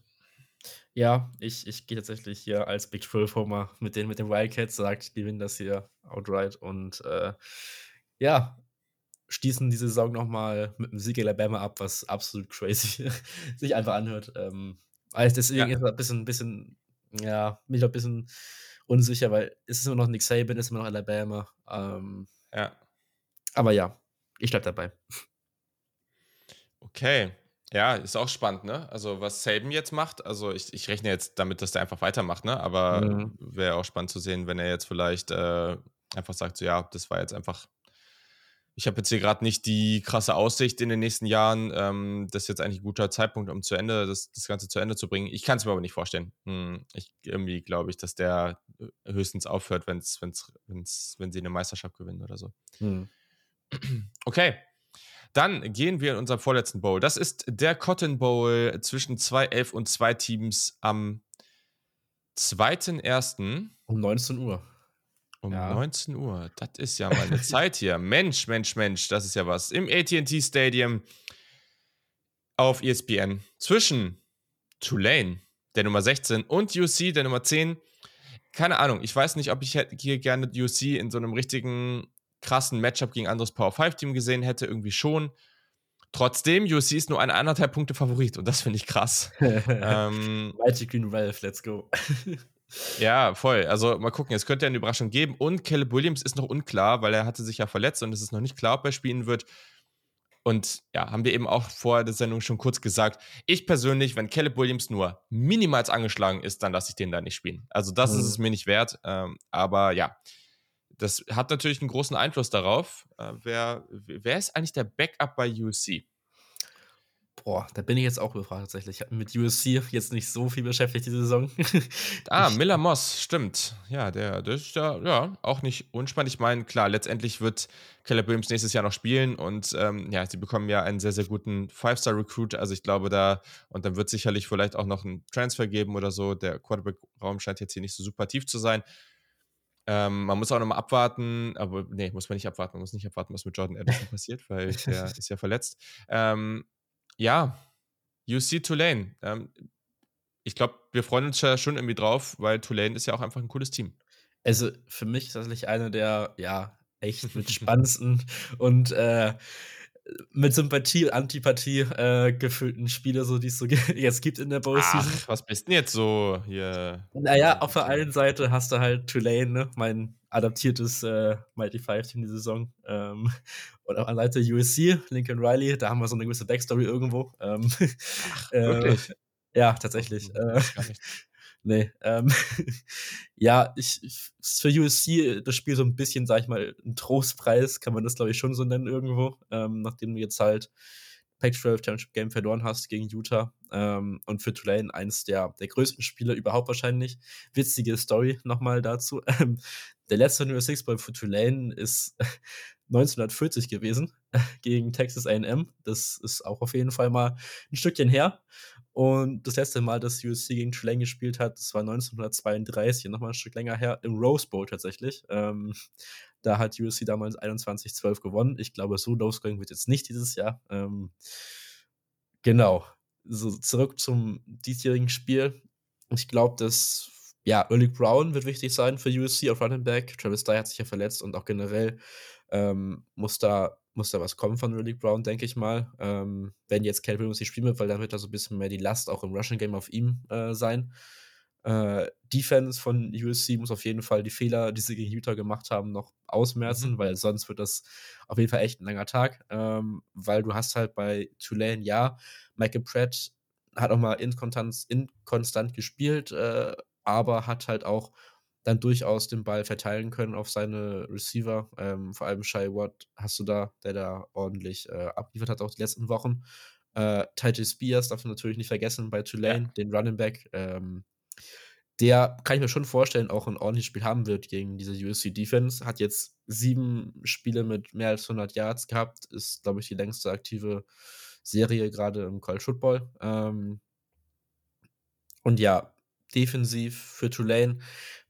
Speaker 2: Ja, ich, ich gehe tatsächlich hier als Big 12 Homer mit den, mit den Wildcats, sagt, die gewinnen das hier outright. Und äh, ja, schließen die Saison nochmal mit einem Sieg Alabama ab, was absolut crazy sich einfach anhört. Ähm, also deswegen ja. ist es ein bisschen, bisschen, ja, mich ein bisschen unsicher, weil es ist immer noch Nick Saban, ist immer noch Alabama. Ähm,
Speaker 1: ja.
Speaker 2: Aber ja, ich bleib dabei.
Speaker 1: Okay. Ja, ist auch spannend, ne? Also, was Saban jetzt macht, also ich, ich rechne jetzt damit, dass der einfach weitermacht, ne? Aber mhm. wäre auch spannend zu sehen, wenn er jetzt vielleicht äh, einfach sagt, so ja, das war jetzt einfach ich habe jetzt hier gerade nicht die krasse Aussicht in den nächsten Jahren. Ähm, das ist jetzt eigentlich ein guter Zeitpunkt, um zu Ende, das, das Ganze zu Ende zu bringen. Ich kann es mir aber nicht vorstellen. Hm, ich, irgendwie glaube ich, dass der äh, höchstens aufhört, wenn's, wenn's, wenn's, wenn sie eine Meisterschaft gewinnen oder so. Hm. Okay. Dann gehen wir in unserem vorletzten Bowl. Das ist der Cotton Bowl zwischen 2-11 und zwei Teams am 2.1.
Speaker 2: Um 19 Uhr.
Speaker 1: Um ja. 19 Uhr. Das ist ja mal eine Zeit hier. Mensch, Mensch, Mensch, das ist ja was. Im ATT Stadium auf ESPN zwischen Tulane, der Nummer 16, und UC, der Nummer 10. Keine Ahnung, ich weiß nicht, ob ich hier gerne UC in so einem richtigen krassen Matchup gegen anderes Power 5 Team gesehen hätte. Irgendwie schon. Trotzdem, UC ist nur eine anderthalb Punkte Favorit und das finde ich krass.
Speaker 2: ähm, Mighty Green Ralph, let's go.
Speaker 1: Ja, voll. Also mal gucken, es könnte ja eine Überraschung geben. Und Caleb Williams ist noch unklar, weil er hatte sich ja verletzt und es ist noch nicht klar, ob er spielen wird. Und ja, haben wir eben auch vor der Sendung schon kurz gesagt. Ich persönlich, wenn Caleb Williams nur minimals angeschlagen ist, dann lasse ich den da nicht spielen. Also das mhm. ist es mir nicht wert. Ähm, aber ja, das hat natürlich einen großen Einfluss darauf. Äh, wer, wer ist eigentlich der Backup bei UC?
Speaker 2: Boah, da bin ich jetzt auch überfragt tatsächlich. Ich habe mit USC jetzt nicht so viel beschäftigt diese Saison.
Speaker 1: ah, Miller Moss, stimmt. Ja, der, der ist ja, ja auch nicht unspannend. Ich meine, klar, letztendlich wird Caleb Williams nächstes Jahr noch spielen und ähm, ja, sie bekommen ja einen sehr, sehr guten Five-Star-Recruit. Also ich glaube da, und dann wird sicherlich vielleicht auch noch einen Transfer geben oder so. Der Quarterback-Raum scheint jetzt hier nicht so super tief zu sein. Ähm, man muss auch nochmal abwarten, aber nee, muss man nicht abwarten. Man muss nicht abwarten, was mit Jordan Addison passiert, weil der ist ja verletzt. Ähm, ja, UC Tulane. Ähm, ich glaube, wir freuen uns ja schon irgendwie drauf, weil Tulane ist ja auch einfach ein cooles Team.
Speaker 2: Also für mich ist das tatsächlich einer der, ja, echt mit spannendsten und äh, mit Sympathie und Antipathie äh, gefüllten Spiele, so die es so jetzt gibt in der Bowl Season. Ach,
Speaker 1: was bist denn jetzt so hier?
Speaker 2: Naja, auf der einen Seite hast du halt Tulane, ne? mein adaptiertes äh, Mighty Five Team die Saison. Ähm, und auf der Seite USC, Lincoln Riley, da haben wir so eine gewisse Backstory irgendwo. Ähm,
Speaker 1: Ach, äh, wirklich?
Speaker 2: ja, tatsächlich. Äh, nee, ähm, ja, ich, ich, für USC das Spiel so ein bisschen, sag ich mal, ein Trostpreis, kann man das glaube ich schon so nennen irgendwo, ähm, nachdem du jetzt halt Pac-12 Championship Game verloren hast gegen Utah. Ähm, und für Tulane eins der, der größten Spiele überhaupt wahrscheinlich. Witzige Story nochmal dazu. Ähm, der letzte New Six Ball für Tulane ist 1940 gewesen gegen Texas AM. Das ist auch auf jeden Fall mal ein Stückchen her. Und das letzte Mal, dass USC gegen Tulane gespielt hat, das war 1932, nochmal ein Stück länger her, im Rose Bowl tatsächlich. Ähm, da hat USC damals 21-12 gewonnen. Ich glaube, so low-scoring wird jetzt nicht dieses Jahr. Ähm, genau. So, zurück zum diesjährigen Spiel. Ich glaube, dass ja, Ulrich Brown wird wichtig sein für USC auf Running Back. Travis Dye hat sich ja verletzt und auch generell ähm, muss, da, muss da was kommen von Ulrich Brown, denke ich mal. Ähm, wenn jetzt Calvin Williams nicht spielen wird, weil dann wird da so ein bisschen mehr die Last auch im Rushing Game auf ihm äh, sein. Äh, Defense von USC muss auf jeden Fall die Fehler, die sie gegen Utah gemacht haben, noch ausmerzen, mhm. weil sonst wird das auf jeden Fall echt ein langer Tag. Ähm, weil du hast halt bei Tulane, ja, Michael Pratt hat auch mal inkonstant, inkonstant gespielt, äh, aber hat halt auch dann durchaus den Ball verteilen können auf seine Receiver. Ähm, vor allem Shai Watt hast du da, der da ordentlich äh, abliefert hat, auch die letzten Wochen. Äh, Titus Spears darf man natürlich nicht vergessen bei Tulane, ja. den Running Back. Ähm, der kann ich mir schon vorstellen, auch ein ordentliches Spiel haben wird gegen diese USC Defense. Hat jetzt sieben Spiele mit mehr als 100 Yards gehabt, ist, glaube ich, die längste aktive Serie gerade im College Football. Ähm, und ja, defensiv für Tulane,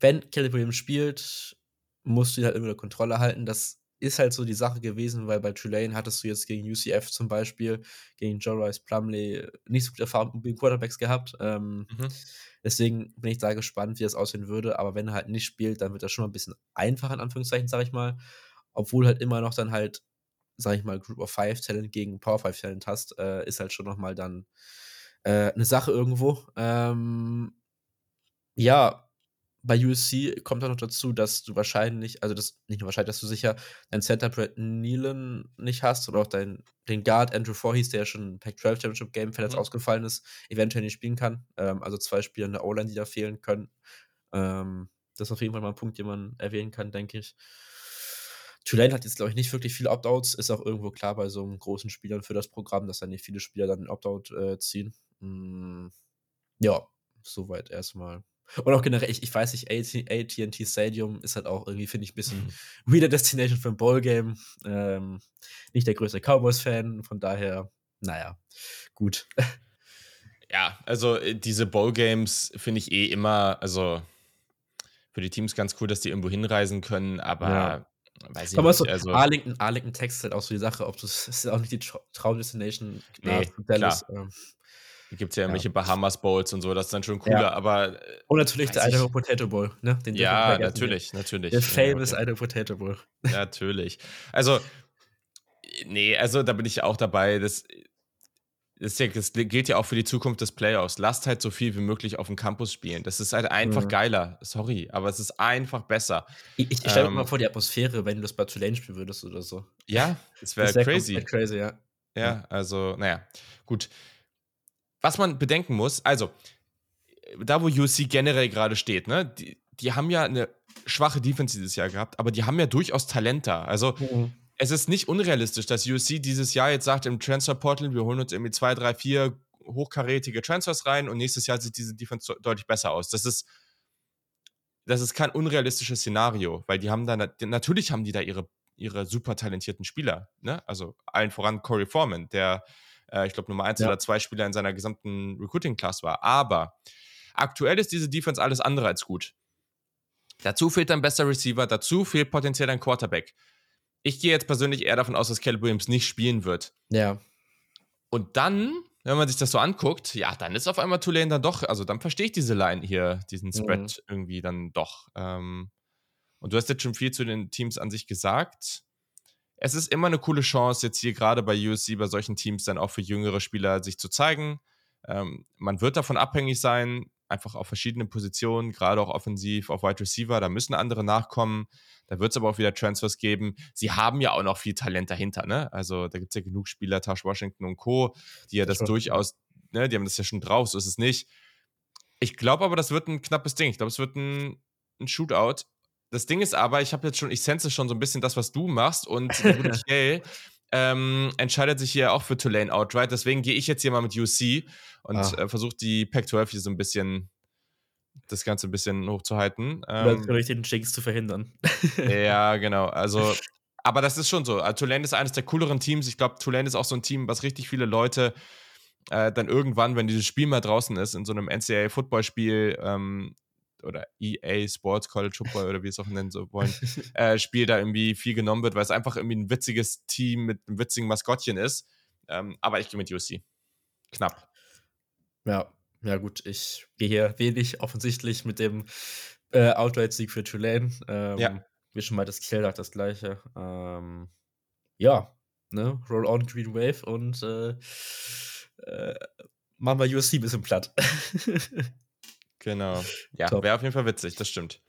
Speaker 2: wenn Kelly Williams spielt, musst du ihn halt immer unter Kontrolle halten. Das ist halt so die Sache gewesen, weil bei Tulane hattest du jetzt gegen UCF zum Beispiel, gegen Joe Rice Plumley nicht so gute Erfahrungen mit Quarterbacks gehabt. Ähm, mhm. Deswegen bin ich da gespannt, wie das aussehen würde. Aber wenn er halt nicht spielt, dann wird das schon mal ein bisschen einfacher, in Anführungszeichen, sag ich mal. Obwohl halt immer noch dann halt, sag ich mal, Group of Five Talent gegen Power Five Talent hast, äh, ist halt schon nochmal dann äh, eine Sache irgendwo. Ähm, ja, bei USC kommt auch noch dazu, dass du wahrscheinlich, also das nicht nur wahrscheinlich, dass du sicher dein Center Brett Nealon nicht hast oder auch dein, den Guard Andrew Voorhees, der ja schon im Pac-12 Championship Game verletzt mhm. ausgefallen ist, eventuell nicht spielen kann. Ähm, also zwei Spieler in der O-Line, die da fehlen können. Ähm, das ist auf jeden Fall mal ein Punkt, den man erwähnen kann, denke ich. Tulane hat jetzt, glaube ich, nicht wirklich viele Opt-outs. Ist auch irgendwo klar bei so einem großen Spielern für das Programm, dass da nicht viele Spieler dann Opt-out äh, ziehen. Mm, ja, soweit erstmal. Und auch generell, ich, ich weiß nicht, AT&T Stadium ist halt auch irgendwie, finde ich, ein bisschen mhm. weirder Destination für ein Ballgame. Ähm, nicht der größte Cowboys-Fan, von daher, naja, gut.
Speaker 1: Ja, also äh, diese Ballgames finde ich eh immer, also für die Teams ganz cool, dass die irgendwo hinreisen können, aber ja. weiß ich
Speaker 2: aber nicht. So, also, Arlington, Arlington, Texas ist halt auch so die Sache, ob du, es ist auch nicht die Traum-Destination
Speaker 1: nee, Dallas. Ähm, Gibt es ja irgendwelche ja. Bahamas Bowls und so, das ist dann schon cooler, ja. aber.
Speaker 2: Äh, und natürlich der Idaho Potato Bowl, ne?
Speaker 1: Den ja, natürlich, natürlich.
Speaker 2: Der famous ja, okay. Idaho Potato Bowl.
Speaker 1: Natürlich. Also, nee, also da bin ich auch dabei. Das, das, ja, das, gilt ja auch für die Zukunft des Playoffs. Lasst halt so viel wie möglich auf dem Campus spielen. Das ist halt einfach mhm. geiler. Sorry, aber es ist einfach besser.
Speaker 2: Ich, ich, stelle ähm, mir mal vor die Atmosphäre, wenn du das bei Tulane spielen würdest oder so.
Speaker 1: Ja, das wäre crazy.
Speaker 2: crazy, ja.
Speaker 1: Ja, also, naja, gut was man bedenken muss, also, da wo USC generell gerade steht, ne, die, die, haben ja eine schwache Defense dieses Jahr gehabt, aber die haben ja durchaus Talent da. Also, mhm. es ist nicht unrealistisch, dass USC dieses Jahr jetzt sagt im Transfer Portal, wir holen uns irgendwie zwei, drei, vier hochkarätige Transfers rein und nächstes Jahr sieht diese Defense deutlich besser aus. Das ist, das ist kein unrealistisches Szenario, weil die haben da, natürlich haben die da ihre, ihre super talentierten Spieler, ne? Also allen voran Corey Foreman, der äh, ich glaube, Nummer eins ja. oder zwei Spieler in seiner gesamten Recruiting-Class war. Aber aktuell ist diese Defense alles andere als gut. Dazu fehlt ein bester Receiver, dazu fehlt potenziell ein Quarterback. Ich gehe jetzt persönlich eher davon aus, dass Caleb Williams nicht spielen wird.
Speaker 2: Ja.
Speaker 1: Und dann, wenn man sich das so anguckt, ja, dann ist auf einmal Tulane dann doch, also dann verstehe ich diese Line hier, diesen Spread mhm. irgendwie dann doch. Ähm, und du hast jetzt schon viel zu den Teams an sich gesagt es ist immer eine coole Chance, jetzt hier gerade bei USC, bei solchen Teams dann auch für jüngere Spieler sich zu zeigen. Ähm, man wird davon abhängig sein, einfach auf verschiedenen Positionen, gerade auch offensiv, auf Wide Receiver, da müssen andere nachkommen. Da wird es aber auch wieder Transfers geben. Sie haben ja auch noch viel Talent dahinter, ne? Also da gibt es ja genug Spieler, Tash Washington und Co., die ja das durchaus, ne, die haben das ja schon drauf, so ist es nicht. Ich glaube aber, das wird ein knappes Ding. Ich glaube, es wird ein, ein Shootout. Das Ding ist aber, ich habe jetzt schon, ich sense schon so ein bisschen das, was du machst und Michael ähm, entscheidet sich hier auch für Tulane outright. Deswegen gehe ich jetzt hier mal mit UC und ah. äh, versuche die Pac-12 hier so ein bisschen das Ganze ein bisschen hochzuhalten.
Speaker 2: Ähm, Natürlich den Jinx zu verhindern.
Speaker 1: ja, genau. Also, aber das ist schon so. Also, Tulane ist eines der cooleren Teams. Ich glaube, Tulane ist auch so ein Team, was richtig viele Leute äh, dann irgendwann, wenn dieses Spiel mal draußen ist, in so einem NCAA-Footballspiel, ähm, oder EA Sports College Football oder wie es auch nennen so wollen, äh, Spiel da irgendwie viel genommen wird, weil es einfach irgendwie ein witziges Team mit einem witzigen Maskottchen ist. Ähm, aber ich gehe mit USC. Knapp.
Speaker 2: Ja, Ja, gut, ich gehe hier wenig offensichtlich mit dem äh, Outright-Sieg für Tulane. Ähm,
Speaker 1: Ja.
Speaker 2: Wie schon mal das Kill das gleiche. Ähm, ja, ne? Roll on Green Wave und äh, äh, machen wir USC ein bisschen platt.
Speaker 1: Genau. Ja, wäre auf jeden Fall witzig, das stimmt.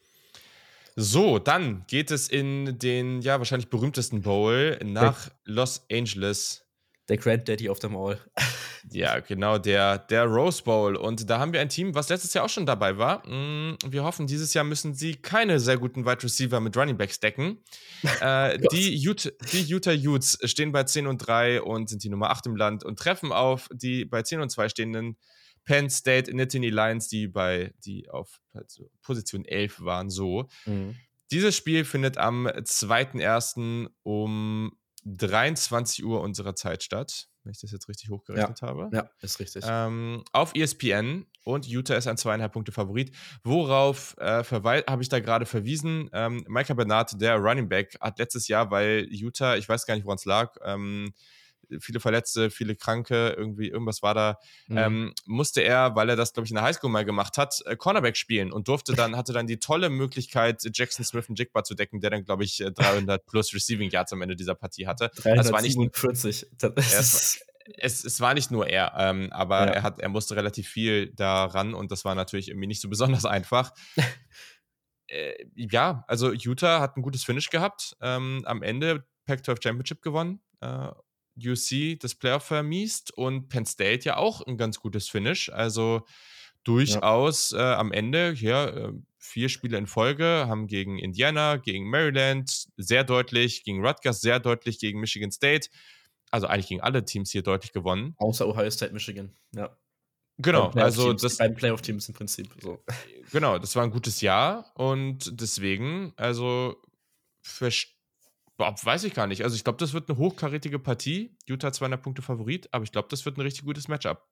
Speaker 1: So, dann geht es in den ja wahrscheinlich berühmtesten Bowl nach Los Angeles.
Speaker 2: Der Granddaddy auf dem All.
Speaker 1: Ja, genau, der, der Rose Bowl. Und da haben wir ein Team, was letztes Jahr auch schon dabei war. Mm, Wir hoffen, dieses Jahr müssen sie keine sehr guten Wide Receiver mit Running Backs decken. äh, die, Utah, die Utah Utes stehen bei 10 und 3 und sind die Nummer 8 im Land und treffen auf die bei 10 und 2 stehenden Penn State Nittany Lions, die bei die auf also Position 11 waren. So.
Speaker 2: Mhm.
Speaker 1: Dieses Spiel findet am 2.1. um 23 Uhr unserer Zeit statt, wenn ich das jetzt richtig hochgerechnet habe.
Speaker 2: Ja, ist richtig.
Speaker 1: Ähm, auf ESPN und Utah ist ein zweieinhalb Punkte Favorit. Worauf äh, habe ich da gerade verwiesen? Ähm, Micah Bernard, der Running Back, hat letztes Jahr, weil Utah, ich weiß gar nicht, woran es lag, ähm, viele Verletzte, viele Kranke, irgendwie irgendwas war da,
Speaker 2: Mhm.
Speaker 1: ähm, musste er, weil er das, glaube ich, in der Highschool mal gemacht hat, äh, Cornerback spielen und durfte dann, hatte dann die tolle Möglichkeit, Jackson Smith und Jigba zu decken, der dann, glaube ich, äh, 300 plus Receiving Yards am Ende dieser Partie hatte. Das war nicht,
Speaker 2: 347. Das
Speaker 1: es, es war nicht nur er, ähm, aber
Speaker 2: Ja.
Speaker 1: er, hat, er musste relativ viel daran und das war natürlich irgendwie nicht so besonders einfach. äh, ja, also Utah hat ein gutes Finish gehabt. Ähm, am Ende Pac-12 Championship gewonnen. Äh, UC das Playoff vermiest und Penn State ja auch ein ganz gutes Finish. Also durchaus äh, am Ende hier äh, vier Spiele in Folge, haben gegen Indiana, gegen Maryland sehr deutlich, gegen Rutgers sehr deutlich, gegen Michigan State, also eigentlich gegen alle Teams hier deutlich gewonnen.
Speaker 2: außer Ohio State, Michigan. Ja.
Speaker 1: Genau, also das,
Speaker 2: beiden Playoff-Teams im Prinzip. So.
Speaker 1: genau, das war ein gutes Jahr und deswegen, also verst- boah, weiß ich gar nicht. Also ich glaube, das wird eine hochkarätige Partie. Utah 200 Punkte Favorit, aber ich glaube, das wird ein richtig gutes Matchup.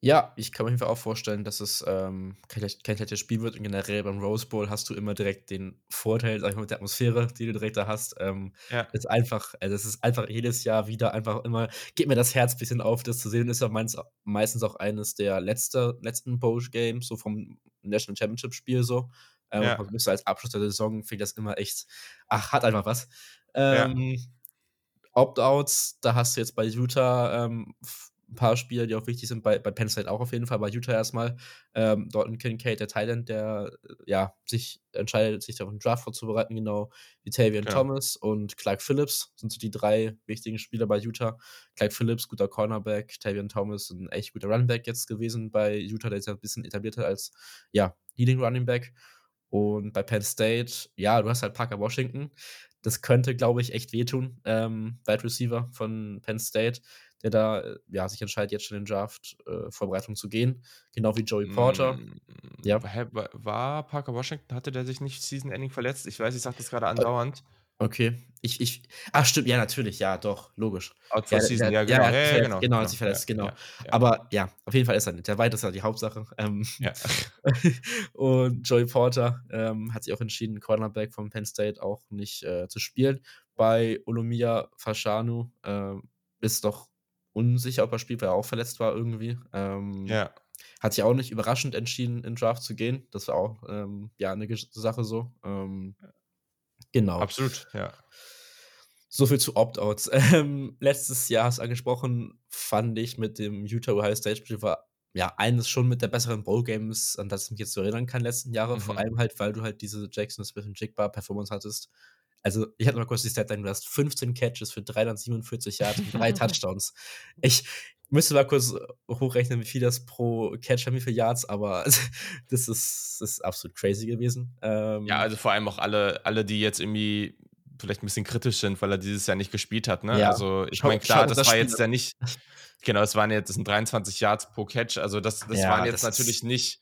Speaker 2: Ja, ich kann mir auf jeden Fall auch vorstellen, dass es ähm, kein, kein leichtes Spiel wird. Und generell beim Rose Bowl hast du immer direkt den Vorteil, sag ich mal, mit der Atmosphäre, die du direkt da hast. Ähm,
Speaker 1: Ja.
Speaker 2: ist einfach, also es ist einfach jedes Jahr wieder einfach immer, geht mir das Herz ein bisschen auf, das zu sehen. Ist ja meins, meistens auch eines der letzte, letzten Bowl-Games, so vom National Championship-Spiel so. Ähm,
Speaker 1: Ja.
Speaker 2: als Abschluss der Saison finde ich das immer echt, ach, hat einfach was.
Speaker 1: Ja.
Speaker 2: Ähm, Opt-outs, da hast du jetzt bei Utah ähm, ein paar Spieler, die auch wichtig sind, bei, bei Penn State auch auf jeden Fall, bei Utah erstmal. Ähm, Dalton Kincaid, der Thailand, der äh, ja, sich entscheidet, sich auf den Draft vorzubereiten, genau wie Tavian
Speaker 1: Genau.
Speaker 2: Thomas und Clark Phillips sind so die drei wichtigen Spieler bei Utah. Clark Phillips, guter Cornerback, Tavian Thomas, ein echt guter Runback jetzt gewesen bei Utah, der sich ein bisschen etabliert hat als ja, Leading Running Back. Und bei Penn State, ja, du hast halt Parker Washington. Das könnte, glaube ich, echt wehtun. Ähm, Wide Receiver von Penn State, der da äh, ja, sich entscheidet, jetzt schon in Draft-Vorbereitung zu gehen. Genau wie Joey Porter.
Speaker 1: Mm,
Speaker 2: Ja.
Speaker 1: War Parker Washington, hatte der sich nicht Season-Ending verletzt? Ich weiß, ich sage das gerade andauernd.
Speaker 2: Okay. Ich, ich. Ach, stimmt, ja, natürlich, ja, doch, logisch.
Speaker 1: Out for
Speaker 2: Ja,
Speaker 1: Season, ja, genau.
Speaker 2: ja,
Speaker 1: Ja, ja,
Speaker 2: verletzt,
Speaker 1: genau,
Speaker 2: genau, hat sich verletzt,
Speaker 1: ja,
Speaker 2: genau.
Speaker 1: ja, ja.
Speaker 2: Aber ja, auf jeden Fall ist er nicht. Der Weit ist ja die Hauptsache. Ähm, und Joey Porter ähm, hat sich auch entschieden, Cornerback von Penn State auch nicht äh, zu spielen. Bei Olumia Fashanu ähm, ist doch unsicher, ob er spielt, weil er auch verletzt war irgendwie. Ähm,
Speaker 1: ja.
Speaker 2: Hat sich auch nicht überraschend entschieden, in Draft zu gehen. Das war auch ähm, ja eine Sache so. Ähm, genau.
Speaker 1: absolut, ja.
Speaker 2: So viel zu Opt-outs. Ähm, letztes Jahr hast du angesprochen, fand ich mit dem Utah Ohio State Spiel war ja eines schon mit der besseren Bowl Games, an das ich mich jetzt so erinnern kann letzten Jahre. Vor
Speaker 1: Mhm.
Speaker 2: allem halt, weil du halt diese Jackson Smith und Jigba Performance hattest. Also, ich hatte mal kurz die Statline, du hast 15 Catches für 347 Yards und drei Touchdowns. Ich müsste mal kurz hochrechnen, wie viel das pro Catch haben, wie viele Yards, aber das ist, das ist absolut crazy gewesen. Ähm,
Speaker 1: Ja, also vor allem auch alle, alle, die jetzt irgendwie vielleicht ein bisschen kritisch sind, weil er dieses Jahr nicht gespielt hat. Ne?
Speaker 2: Ja.
Speaker 1: Also ich meine, klar, das
Speaker 2: das
Speaker 1: war
Speaker 2: Spiel
Speaker 1: jetzt ja nicht, genau, es waren jetzt das sind 23 Yards pro Catch. Also das, das
Speaker 2: Ja,
Speaker 1: waren jetzt
Speaker 2: das
Speaker 1: natürlich nicht,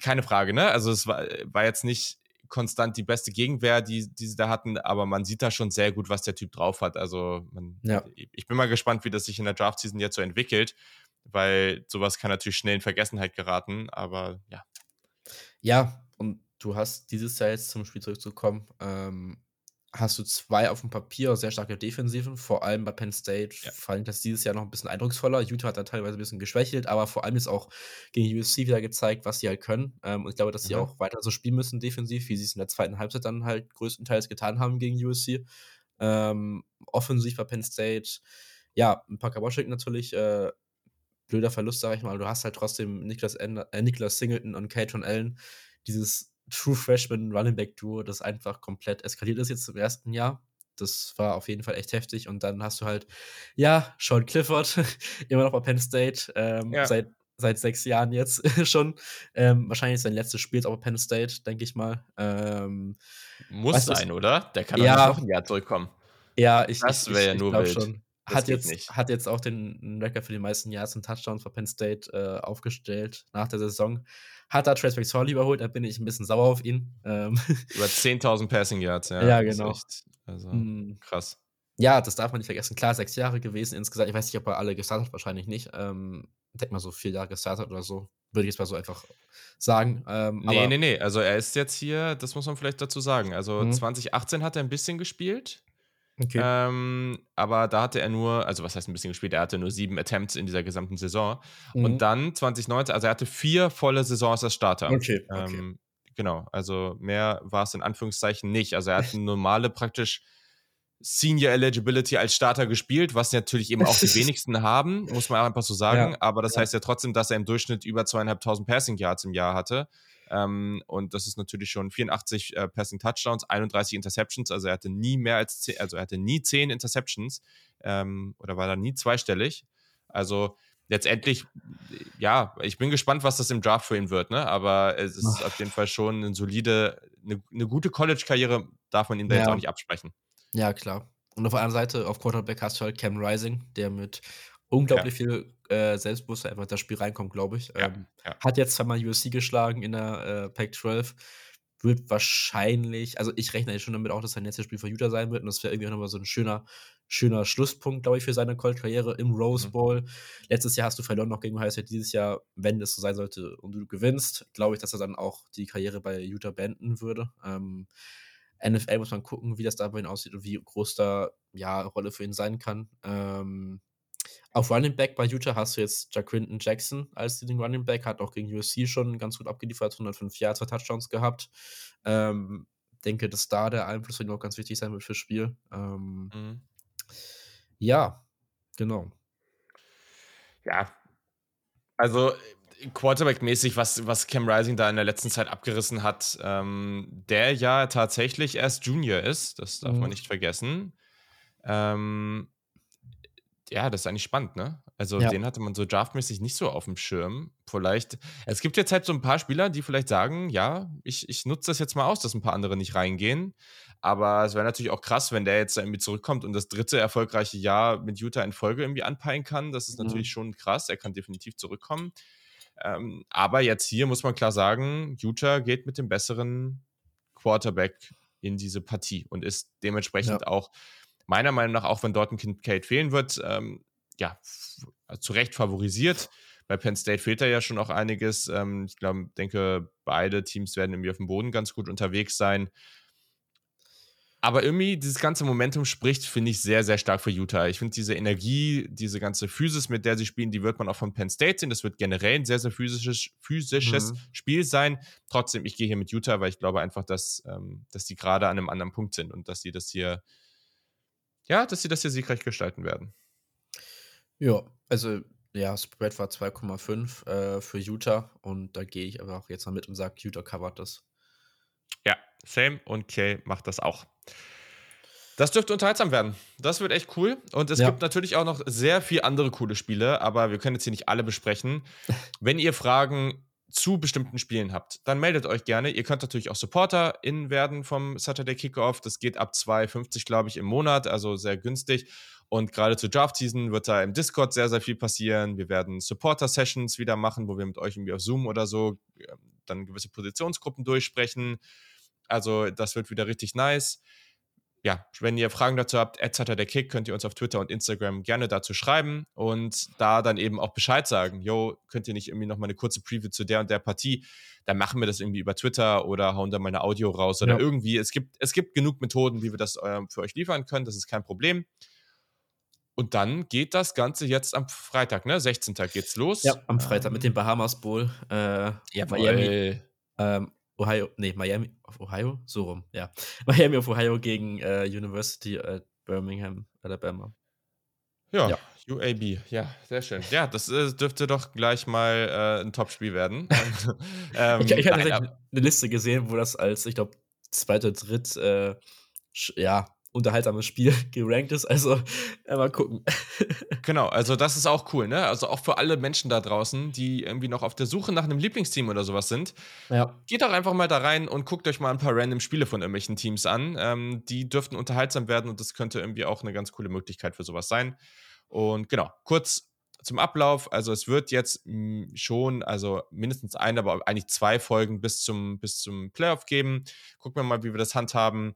Speaker 1: keine Frage, ne? Also es war, war jetzt nicht konstant die beste Gegenwehr, die, die sie da hatten, aber man sieht da schon sehr gut, was der Typ drauf hat. Also man,
Speaker 2: Ja.
Speaker 1: ich bin mal gespannt, wie das sich in der Draft-Season jetzt so entwickelt, weil sowas kann natürlich schnell in Vergessenheit geraten, aber ja.
Speaker 2: Ja, und du hast dieses Jahr jetzt zum Spiel zurückzukommen, ähm, hast du zwei auf dem Papier sehr starke Defensiven, vor allem bei Penn State
Speaker 1: Ja.
Speaker 2: fand das dieses Jahr noch ein bisschen eindrucksvoller. Utah hat da teilweise ein bisschen geschwächelt, aber vor allem ist auch gegen USC wieder gezeigt, was sie halt können. Ähm, und ich glaube, dass sie
Speaker 1: Mhm.
Speaker 2: auch weiter so spielen müssen defensiv, wie sie es in der zweiten Halbzeit dann halt größtenteils getan haben gegen USC. Ähm, offensiv bei Penn State, ja, Parker Washington natürlich, äh, blöder Verlust, sag ich mal. Du hast halt trotzdem Niklas, Ender, äh, Niklas Singleton und Katron Allen, dieses True Freshman Running Back Duo, das einfach komplett eskaliert ist jetzt im ersten Jahr. Das war auf jeden Fall echt heftig. Und dann hast du halt, ja, Sean Clifford, immer noch bei Penn State, ähm,
Speaker 1: Ja.
Speaker 2: seit, seit sechs Jahren jetzt schon. Ähm, wahrscheinlich sein letztes Spiel jetzt auch bei Penn State, denke ich mal. Ähm,
Speaker 1: Muss sein, oder? Der kann
Speaker 2: Ja.
Speaker 1: noch ein Jahr zurückkommen.
Speaker 2: ja, ich,
Speaker 1: Das
Speaker 2: ich,
Speaker 1: wär
Speaker 2: ich,
Speaker 1: ja nur wild.
Speaker 2: schon.
Speaker 1: Das
Speaker 2: Hat jetzt,
Speaker 1: nicht.
Speaker 2: hat jetzt auch den Rekord für die meisten Yards und Touchdowns für Penn State äh, aufgestellt nach der Saison. Hat da Trace McSorley überholt, da bin ich ein bisschen sauer auf ihn. Ähm,
Speaker 1: Über 10.000 Passing Yards, ja.
Speaker 2: Ja, genau.
Speaker 1: echt, also,
Speaker 2: mm,
Speaker 1: krass.
Speaker 2: ja, das darf man nicht vergessen. Klar, sechs Jahre gewesen insgesamt. Ich weiß nicht, ob er alle gestartet hat, wahrscheinlich nicht. Ähm, ich denke mal so vier Jahre gestartet oder so. Würde ich jetzt mal so einfach sagen. Ähm,
Speaker 1: Nee, nee, nee. Also er ist jetzt hier, das muss man vielleicht dazu sagen. Also
Speaker 2: Mhm.
Speaker 1: 2018 hat er ein bisschen gespielt.
Speaker 2: Okay.
Speaker 1: Ähm, aber da hatte er nur, also was heißt ein bisschen gespielt, er hatte nur sieben Attempts in dieser gesamten Saison.
Speaker 2: Mhm.
Speaker 1: Und dann 2019, also er hatte vier volle Saisons als Starter.
Speaker 2: Okay, okay.
Speaker 1: Ähm, genau, also mehr war es in Anführungszeichen nicht. Also er hat eine normale praktisch Senior Eligibility als Starter gespielt, was natürlich eben auch die wenigsten haben, muss man einfach so sagen.
Speaker 2: Ja,
Speaker 1: Aber das
Speaker 2: ja.
Speaker 1: heißt ja trotzdem, dass er im Durchschnitt über zweieinhalbtausend Passing Yards im Jahr hatte. Ähm, und das ist natürlich schon 84 äh, Passing Touchdowns, 31 Interceptions. Also er hatte nie mehr als 10, also er hatte nie 10 Interceptions ähm, oder war da nie zweistellig. Also letztendlich, ja, ich bin gespannt, was das im Draft für ihn wird, ne? Aber es ist
Speaker 2: Ach.
Speaker 1: auf jeden Fall schon eine solide, eine, eine gute College-Karriere, darf man ihm da jetzt
Speaker 2: Ja.
Speaker 1: auch nicht absprechen.
Speaker 2: Ja, klar. Und auf der anderen Seite, auf Quarterback hast du halt Cam Rising, der mit unglaublich viel äh, Selbstbewusstsein einfach in das Spiel reinkommt, glaube ich.
Speaker 1: Ja,
Speaker 2: Ähm,
Speaker 1: ja.
Speaker 2: Hat jetzt zweimal USC geschlagen in der äh, Pac-12. Wird wahrscheinlich, also ich rechne jetzt schon damit auch, dass sein letztes Spiel für Utah sein wird. Und das wäre irgendwie auch nochmal so ein schöner, schöner Schlusspunkt, glaube ich, für seine College-Karriere im Rose
Speaker 1: Mhm.
Speaker 2: Bowl. Letztes Jahr hast du verloren noch gegen Ohio State. Dieses Jahr, wenn es so sein sollte und du gewinnst, glaube ich, dass er dann auch die Karriere bei Utah beenden würde. Ähm, NFL muss man gucken, wie das da bei ihm aussieht und wie groß da ja Rolle für ihn sein kann. Ähm, auf Running Back bei Utah hast du jetzt Jaquinton Jackson als Leading Running Back, hat auch gegen USC schon ganz gut abgeliefert, 105 Yards, zwei Touchdowns gehabt. Ähm, denke, dass da der Einfluss auch ganz wichtig sein wird fürs Spiel. Ähm,
Speaker 1: Mhm.
Speaker 2: ja, genau.
Speaker 1: Ja. Also Quarterback-mäßig, was, was Cam Rising da in der letzten Zeit abgerissen hat, ähm, der ja tatsächlich erst Junior ist, das darf
Speaker 2: Mhm.
Speaker 1: man nicht vergessen. Ähm, ja, das ist eigentlich spannend, ne? Also
Speaker 2: Ja.
Speaker 1: den hatte man so draftmäßig nicht so auf dem Schirm. Vielleicht, es gibt jetzt halt so ein paar Spieler, die vielleicht sagen, ja, ich, ich nutze das jetzt mal aus, dass ein paar andere nicht reingehen. Aber es wäre natürlich auch krass, wenn der jetzt irgendwie zurückkommt und das dritte erfolgreiche Jahr mit Utah in Folge irgendwie anpeilen kann. Das ist
Speaker 2: Mhm.
Speaker 1: natürlich schon krass. Er kann definitiv zurückkommen. Ähm, aber jetzt hier muss man klar sagen, Utah geht mit dem besseren Quarterback in diese Partie und ist dementsprechend
Speaker 2: Ja.
Speaker 1: auch meiner Meinung nach, auch wenn dort ein Kincaid fehlen wird, ähm, ja, zu Recht favorisiert. Bei Penn State fehlt da ja schon auch einiges. Ähm, ich glaube, denke, beide Teams werden irgendwie auf dem Boden ganz gut unterwegs sein. Aber irgendwie, dieses ganze Momentum spricht, finde ich, sehr, sehr stark für Utah. Ich finde diese Energie, diese ganze Physis, mit der sie spielen, die wird man auch von Penn State sehen. Das wird generell ein sehr, sehr physisches, physisches
Speaker 2: Mhm.
Speaker 1: Spiel sein. Trotzdem, ich gehe hier mit Utah, weil ich glaube einfach, dass, ähm, dass die gerade an einem anderen Punkt sind und dass sie das hier, ja, dass sie das hier siegreich gestalten werden.
Speaker 2: Ja, also ja, Spread war 2,5 äh, für Utah und da gehe ich aber auch jetzt mal mit und sage, Utah covert das.
Speaker 1: Ja, same und Kay macht das auch. Das dürfte unterhaltsam werden. Das wird echt cool. Und es
Speaker 2: Ja.
Speaker 1: gibt natürlich auch noch sehr viele andere coole Spiele, aber wir können jetzt hier nicht alle besprechen. Wenn ihr Fragen zu bestimmten Spielen habt, dann meldet euch gerne. Ihr könnt natürlich auch SupporterInnen werden vom Saturday Kickoff. Das geht ab 2,50, glaube ich, im Monat, also sehr günstig. Und gerade zur Draft-Season wird da im Discord sehr, sehr viel passieren. Wir werden Supporter-Sessions wieder machen, wo wir mit euch irgendwie auf Zoom oder so äh, dann gewisse Positionsgruppen durchsprechen. Also, das wird wieder richtig nice. Ja, wenn ihr Fragen dazu habt, etc. der Kick, könnt ihr uns auf Twitter und Instagram gerne dazu schreiben und da dann eben auch Bescheid sagen. Jo, könnt ihr nicht irgendwie noch mal eine kurze Preview zu der und der Partie? Dann machen wir das irgendwie über Twitter oder hauen da mal eine Audio raus oder ja. irgendwie. Es gibt, es gibt genug Methoden, wie wir das äh, für euch liefern können. Das ist kein Problem. Und dann geht das Ganze jetzt am Freitag, ne? 16. geht's los.
Speaker 2: Ja, am Freitag ähm, mit dem Bahamas Bowl. Äh, ja, Miami. Ähm, Ohio, nee, Miami of Ohio, so rum, ja. Miami of Ohio gegen äh, University at Birmingham, Alabama.
Speaker 1: Ja, ja, UAB, ja, sehr schön. Ja, das äh, dürfte doch gleich mal äh, ein Topspiel werden.
Speaker 2: ähm, ich, ich habe eine Liste gesehen, wo das als, ich glaube, zweite, dritt, äh, ja, unterhaltsames Spiel gerankt ist. Also äh, mal gucken.
Speaker 1: genau, also das ist auch cool, ne? Also auch für alle Menschen da draußen, die irgendwie noch auf der Suche nach einem Lieblingsteam oder sowas sind. Ja. Geht doch einfach mal da rein und guckt euch mal ein paar random Spiele von irgendwelchen Teams an. Ähm, die dürften unterhaltsam werden und das könnte irgendwie auch eine ganz coole Möglichkeit für sowas sein. Und genau, kurz zum Ablauf. Also es wird jetzt hm, schon, also mindestens eine, aber eigentlich zwei Folgen bis zum, bis zum Playoff geben. Gucken wir mal, wie wir das handhaben.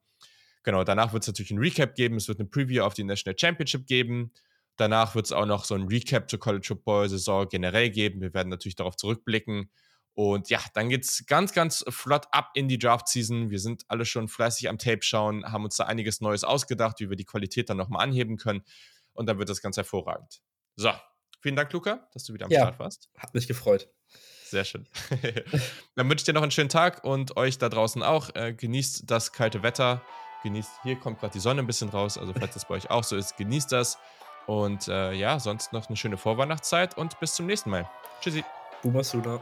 Speaker 1: Genau, danach wird es natürlich ein Recap geben, es wird eine Preview auf die National Championship geben. Danach wird es auch noch so ein Recap zur College Football-Saison generell geben. Wir werden natürlich darauf zurückblicken. Und ja, dann geht es ganz, ganz flott ab in die Draft-Season. Wir sind alle schon fleißig am Tape schauen, haben uns da einiges Neues ausgedacht, wie wir die Qualität dann nochmal anheben können. Und dann wird das ganz hervorragend. So, vielen Dank, Luca, dass du wieder am ja, Start warst.
Speaker 2: Hat mich gefreut.
Speaker 1: Sehr schön. dann wünsche ich dir noch einen schönen Tag und euch da draußen auch. Äh, genießt das kalte Wetter genießt, hier kommt gerade die Sonne ein bisschen raus, also falls das bei euch auch so ist, genießt das. Und äh, ja, sonst noch eine schöne Vorweihnachtszeit und bis zum nächsten Mal. Tschüssi.
Speaker 2: Boomer Suna.